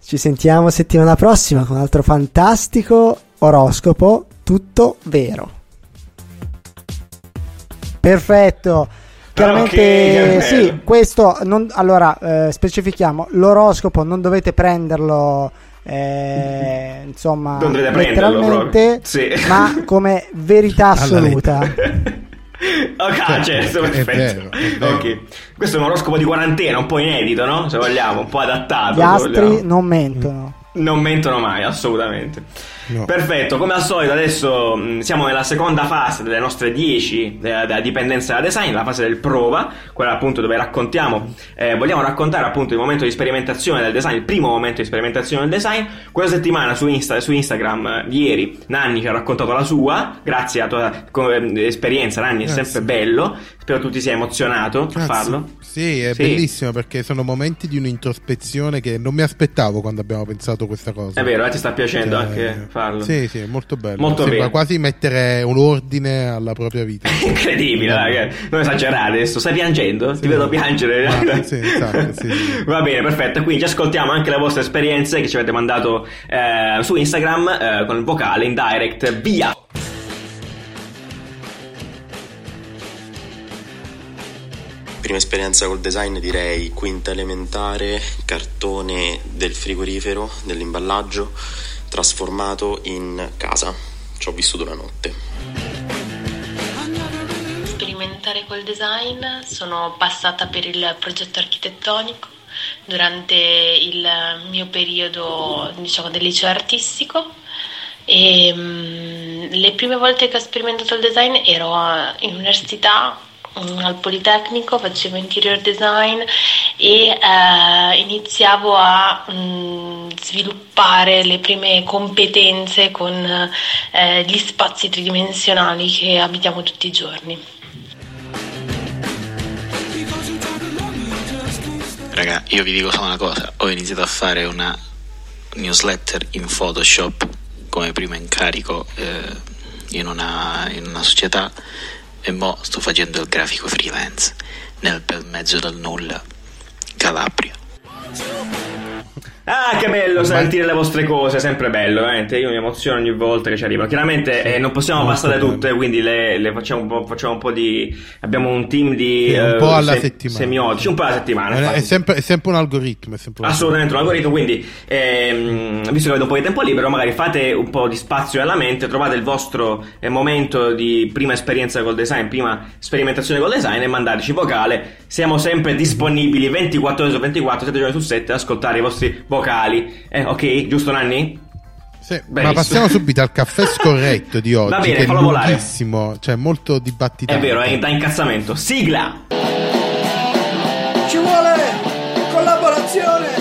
Ci sentiamo settimana prossima con un altro fantastico oroscopo tutto vero. Perfetto. Chiaramente Ok, che sì, questo non, allora eh, specifichiamo l'oroscopo non dovete prenderlo eh, insomma letteralmente. Sì. ma come verità assoluta. Ok, Certo, certo, è perfetto. vero, è vero. Ok. Questo è un oroscopo di quarantena, un po' inedito, no? Se vogliamo, un po' adattato. Gli astri non mentono. Non mentono mai, assolutamente. No. Perfetto, come al solito adesso mh, siamo nella seconda fase delle nostre 10 della, della dipendenza da design, la fase del prova, quella appunto dove raccontiamo, eh, vogliamo raccontare appunto il momento di sperimentazione del design, il primo momento di sperimentazione del design. Quella settimana su, Insta, su Instagram, eh, ieri, Nanni ci ha raccontato la sua, grazie alla tua co- eh, esperienza Nanni, è Grazie. sempre bello, spero tu ti sia emozionato a Grazie. farlo. Sì, è Sì. bellissimo perché sono momenti di un'introspezione che non mi aspettavo quando abbiamo pensato questa cosa. È vero, eh, ti sta piacendo Cioè, anche farlo. Sì, sì, è molto bello. Molto Sembra bene. quasi mettere un ordine alla propria vita. Incredibile, che- non esagerare adesso. Stai piangendo? Ti Sì. vedo piangere. Ma- sì, esatto, sì, sì. Va bene, perfetto. Quindi ascoltiamo anche le vostre esperienze che ci avete mandato eh, su Instagram eh, con il vocale in direct. Via! Prima esperienza col design direi quinta elementare, cartone del frigorifero, dell'imballaggio, trasformato in casa. Ci ho vissuto una notte. sperimentare col design sono passata per il progetto architettonico durante il mio periodo diciamo del liceo artistico e mm, le prime volte che ho sperimentato il design ero in università al Politecnico, facevo interior design e eh, iniziavo a mm, sviluppare le prime competenze con eh, gli spazi tridimensionali che abitiamo tutti i giorni. Raga, io vi dico solo una cosa, ho iniziato a fare una newsletter in Photoshop come primo incarico eh, in, una, in una società e mo sto facendo il grafico freelance nel bel mezzo del nulla, Calabria. Ah, che bello sentire le vostre cose, è sempre bello, veramente. Io mi emoziono ogni volta che ci arrivano. Chiaramente eh, non possiamo passare bello. tutte, quindi le, le facciamo, un po', facciamo un po' di. Abbiamo un team di. Sì, un eh, po' alla se- settimana. Semiotici, un po' alla settimana. È, infatti. è sempre, è sempre un algoritmo. È sempre un Assolutamente un algoritmo, quindi ehm, visto che avete un po' di tempo libero, magari fate un po' di spazio nella mente, trovate il vostro eh, momento di prima esperienza col design, prima sperimentazione col design e mandateci vocale. Siamo sempre disponibili 24 ore su 24, 7 giorni su 7 ad ascoltare i vostri vocali. Eh, ok, giusto Nanni? Sì, ma passiamo subito al caffè scorretto di oggi, Va bene, che è fallo volare. cioè molto È dibattitato. vero, è da incazzamento. Sigla! Ci vuole collaborazione.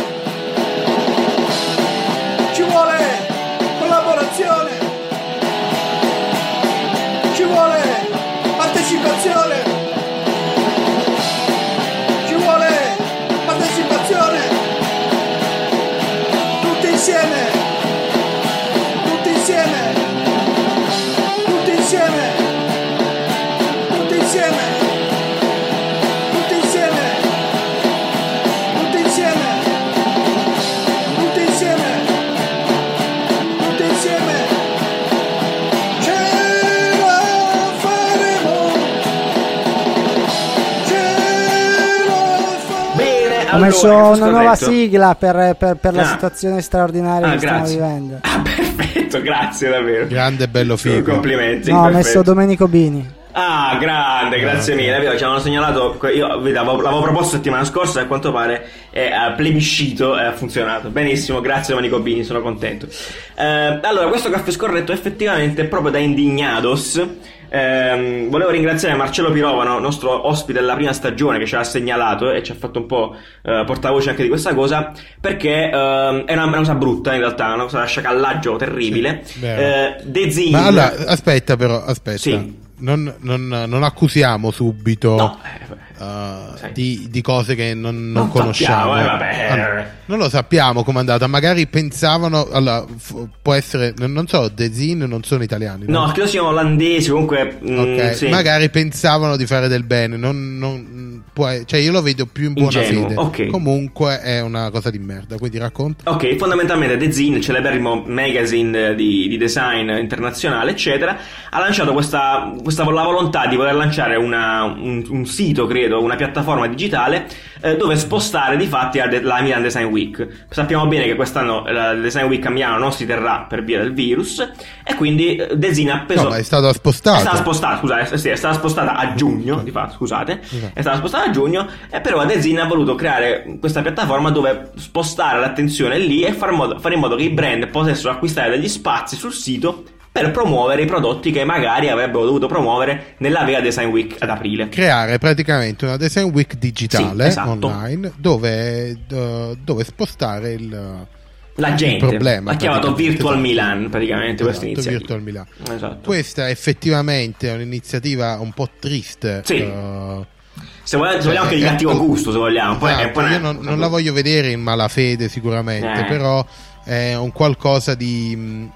Ho messo una nuova scorretto. sigla per, per- per la Ah. situazione straordinaria Ah, che stiamo grazie. vivendo. Ah, perfetto, grazie davvero. Grande e bello figo. Complimenti. No, ho messo Domenico Bini. Ah, grande, grazie mille. Vero, ci avevano segnalato. Io l'avevo, l'avevo proposto settimana scorsa e a quanto pare è a plebiscito e ha funzionato. Benissimo, grazie Domenico Bini, sono contento. Eh, allora, questo caffè scorretto effettivamente è proprio da indignados. Ehm, volevo ringraziare Marcello Pirovano, nostro ospite della prima stagione, che ci ha segnalato e ci ha fatto un po' eh, portavoce anche di questa cosa. Perché ehm, è, una, è una cosa brutta in realtà, una cosa da sciacallaggio terribile. Sì, eh, De Zin- Ma allora, aspetta però, aspetta. Sì. Non, non- non accusiamo subito No, eh, uh, di, di cose che non, non Non conosciamo. sappiamo, eh. Allora, non lo sappiamo com'è andata. Magari pensavano. Allora, f- può essere. Non non so, The Zin non sono italiani. No, credo siano olandesi, comunque... mm, Ok, sì. magari pensavano di fare del bene, non, non- può- cioè io lo vedo più in buona Ingenuo, fede. ok. Comunque è una cosa di merda, quindi racconta. Ok, fondamentalmente The Zine, il celeberrimo magazine di, di design internazionale, eccetera, ha lanciato questa, questa la volontà di voler lanciare una- un, un sito, credo, una piattaforma digitale eh, dove spostare di fatti la, la Milan Design Week. Sappiamo bene che quest'anno la Design Week a Milano non si terrà per via del virus e quindi eh, Design ha preso... No, ma è stata spostata. È stata spostata, scusate, sì, è stata spostata a giugno, di fatto, scusate, Esatto. è stata spostata a giugno e però Design ha voluto creare questa piattaforma dove spostare l'attenzione lì e far modo- fare in modo che i brand potessero acquistare degli spazi sul sito per promuovere i prodotti che magari avrebbero dovuto promuovere nella vera Design Week ad aprile. creare praticamente una design week digitale Sì, esatto. online dove, eh, dove spostare il, La il gente problema. ha chiamato. Virtual Esatto. Milan praticamente questa Esatto, iniziativa. Virtual Milan. Esatto. Questa effettivamente è un'iniziativa un po' triste. Sì. eh, Se vogliamo, vogliamo anche di eh, cattivo eh, gusto, se vogliamo. Poi esatto, un po' una- io non, non la voglio vedere in malafede sicuramente, Eh. però è un qualcosa di,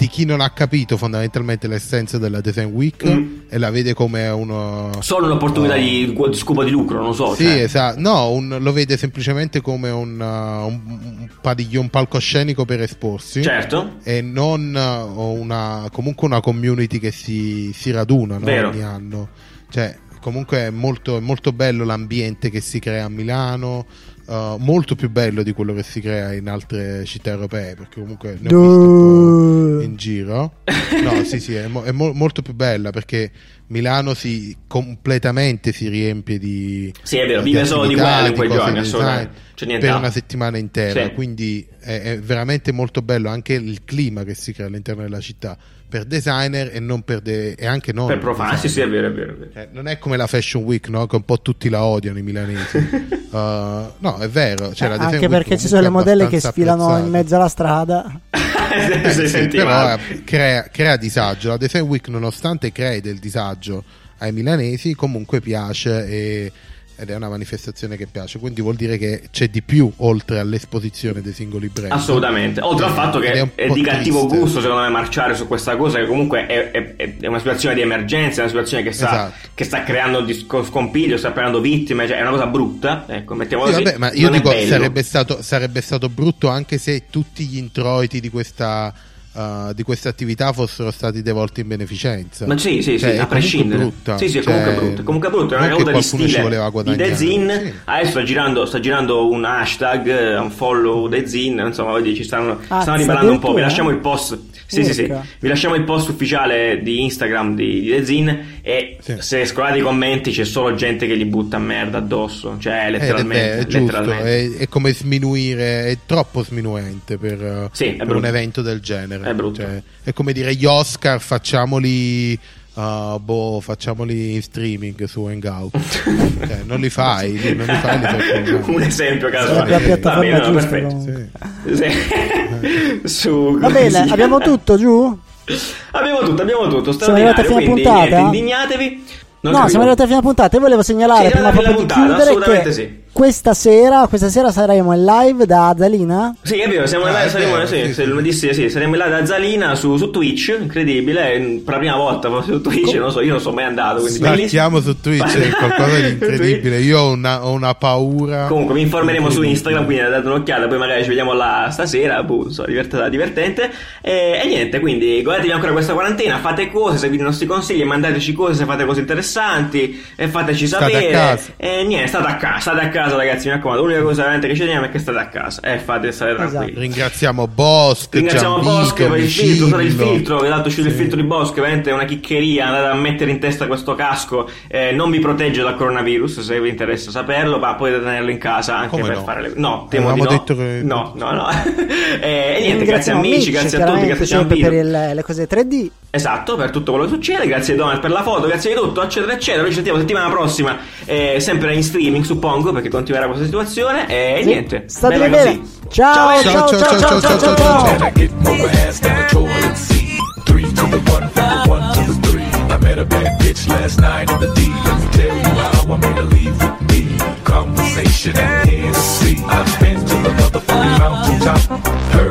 di chi non ha capito fondamentalmente l'essenza della Design Week Mm. e la vede come uno... Solo un'opportunità di, di scopo di lucro, non so. Sì, cioè. esatto. No, un- lo vede semplicemente come un, uh, un, un padiglio- un palcoscenico per esporsi. Certo. E non uh, una, comunque una community che si, si raduna no, ogni anno. Cioè, comunque è molto, è molto bello l'ambiente che si crea a Milano. Uh, molto più bello di quello che si crea in altre città europee perché comunque ne ho visto in giro. No sì sì è, mo- è mo- molto più bella perché Milano si completamente si riempie di Sì, è vero, vive solo di quello in quei giorni, assolutamente. per una settimana intera. Sì. quindi è, è veramente molto bello anche il clima che si crea all'interno della città per designer e non per de- e anche non Per profani, sì, sì, è vero, è vero. È vero. eh, non è come la Fashion Week, no? Che un po' tutti la odiano i milanesi. Uh, no, è vero. Cioè, la Design Anche Week perché ci sono le modelle che sfilano apprezzata. in mezzo alla strada. Eh, sì, sentiva. però eh, crea, crea disagio. La Design Week, nonostante crei del disagio ai milanesi, comunque piace e- ed è una manifestazione che piace. Quindi vuol dire che c'è di più oltre all'esposizione dei singoli brand. Assolutamente, oltre al fatto che è, po' di cattivo triste. gusto secondo me marciare su questa cosa che comunque è, è- è- è una situazione di emergenza, è una situazione che sta, Esatto. che sta creando disco- scompiglio, sta creando vittime, cioè è una cosa brutta, ecco, mettiamo Sì, vabbè, ma io non è dico sarebbe stato, sarebbe stato brutto anche se tutti gli introiti di questa, uh, di questa attività fossero stati devolti in beneficenza. Ma sì, sì, sì, Cioè, è a comunque prescindere. brutta. Sì, sì, è Cioè, comunque brutta. Comunque brutta, è una caduta di stile di. Dezin. Sì. Adesso sta girando, sta girando un hashtag, eh, un follow Dezin, insomma, vedi, ci stanno, Ah, stanno ribellando un po'. Vi lasciamo il post. Sì, sì, sì. Vi lasciamo il post ufficiale di Instagram di, di Dezin e Sì. se scrollate i commenti c'è solo gente che gli butta merda addosso, cioè è, letteralmente, è giusto, letteralmente. è, è come sminuire, è troppo sminuente per, Sì, è per un evento del genere. È brutto. Cioè, è come dire gli Oscar facciamoli, uh, boh, facciamoli in streaming su Hangout. Cioè, non li fai, li- non li fai, li fai un esempio casuale. la Va bene, no, perfetto. Sì. Sì. Su, Va bene, sì. abbiamo tutto giù? Abbiamo tutto, abbiamo tutto. Siamo arrivati a fine quindi puntata? niente, indignatevi. Non no, capivo. siamo arrivati a fine puntata. Io volevo segnalare Sì, prima proprio di puntata, chiudere assolutamente che sì. Questa sera, questa sera saremo in live da Azzalina. Sì, è vero, siamo Ah, là, è saremo, sì, sì, lunedì sì, sì, saremo là da Zalina su, su Twitch, incredibile, per la prima volta forse su Twitch, non so, io non sono mai andato. Sbarchiamo su Twitch, è qualcosa di incredibile. Io ho una, ho una paura. Comunque vi informeremo su. Instagram, quindi date un'occhiata, poi magari ci vediamo là stasera, boh, so, divert- divertente. E, e niente, quindi godetevi ancora questa quarantena, fate cose, seguite i nostri consigli, mandateci cose se fate cose interessanti e fateci State a sapere. casa. E niente, state a casa, state a casa ragazzi, mi raccomando, l'unica cosa veramente che ci teniamo è che state a casa e fate stare Esatto. tranquilli. Ringraziamo Bosch, Ringraziamo Bosche per il filtro, usate il filtro, che dato uscito il filtro di Bosche, veramente è una chiccheria, andate a mettere in testa questo casco, eh, non vi protegge dal coronavirus se vi interessa saperlo, ma potete tenerlo in casa anche Come per no? fare le No, temo di no. detto che- No, no, no. Eh, e niente, grazie amici, grazie a tutti, grazie a per il- le cose 3D. Esatto, per tutto quello che succede, grazie Donald per la foto, grazie di tutto, eccetera, eccetera. Noi ci sentiamo settimana prossima, eh, sempre in streaming, suppongo, perché continuerà questa situazione. E niente. State bene. così. Ciao, Ciao, ciao, ciao, ciao, ciao, ciao, ciao, ciao. Toilet seat. Three to the one, from the one to the three. I met a bad bitch last night in the D. Let me tell you how I made her leave with me. Conversation and Hennessy. I've been to the motherfucking mountaintop. Heard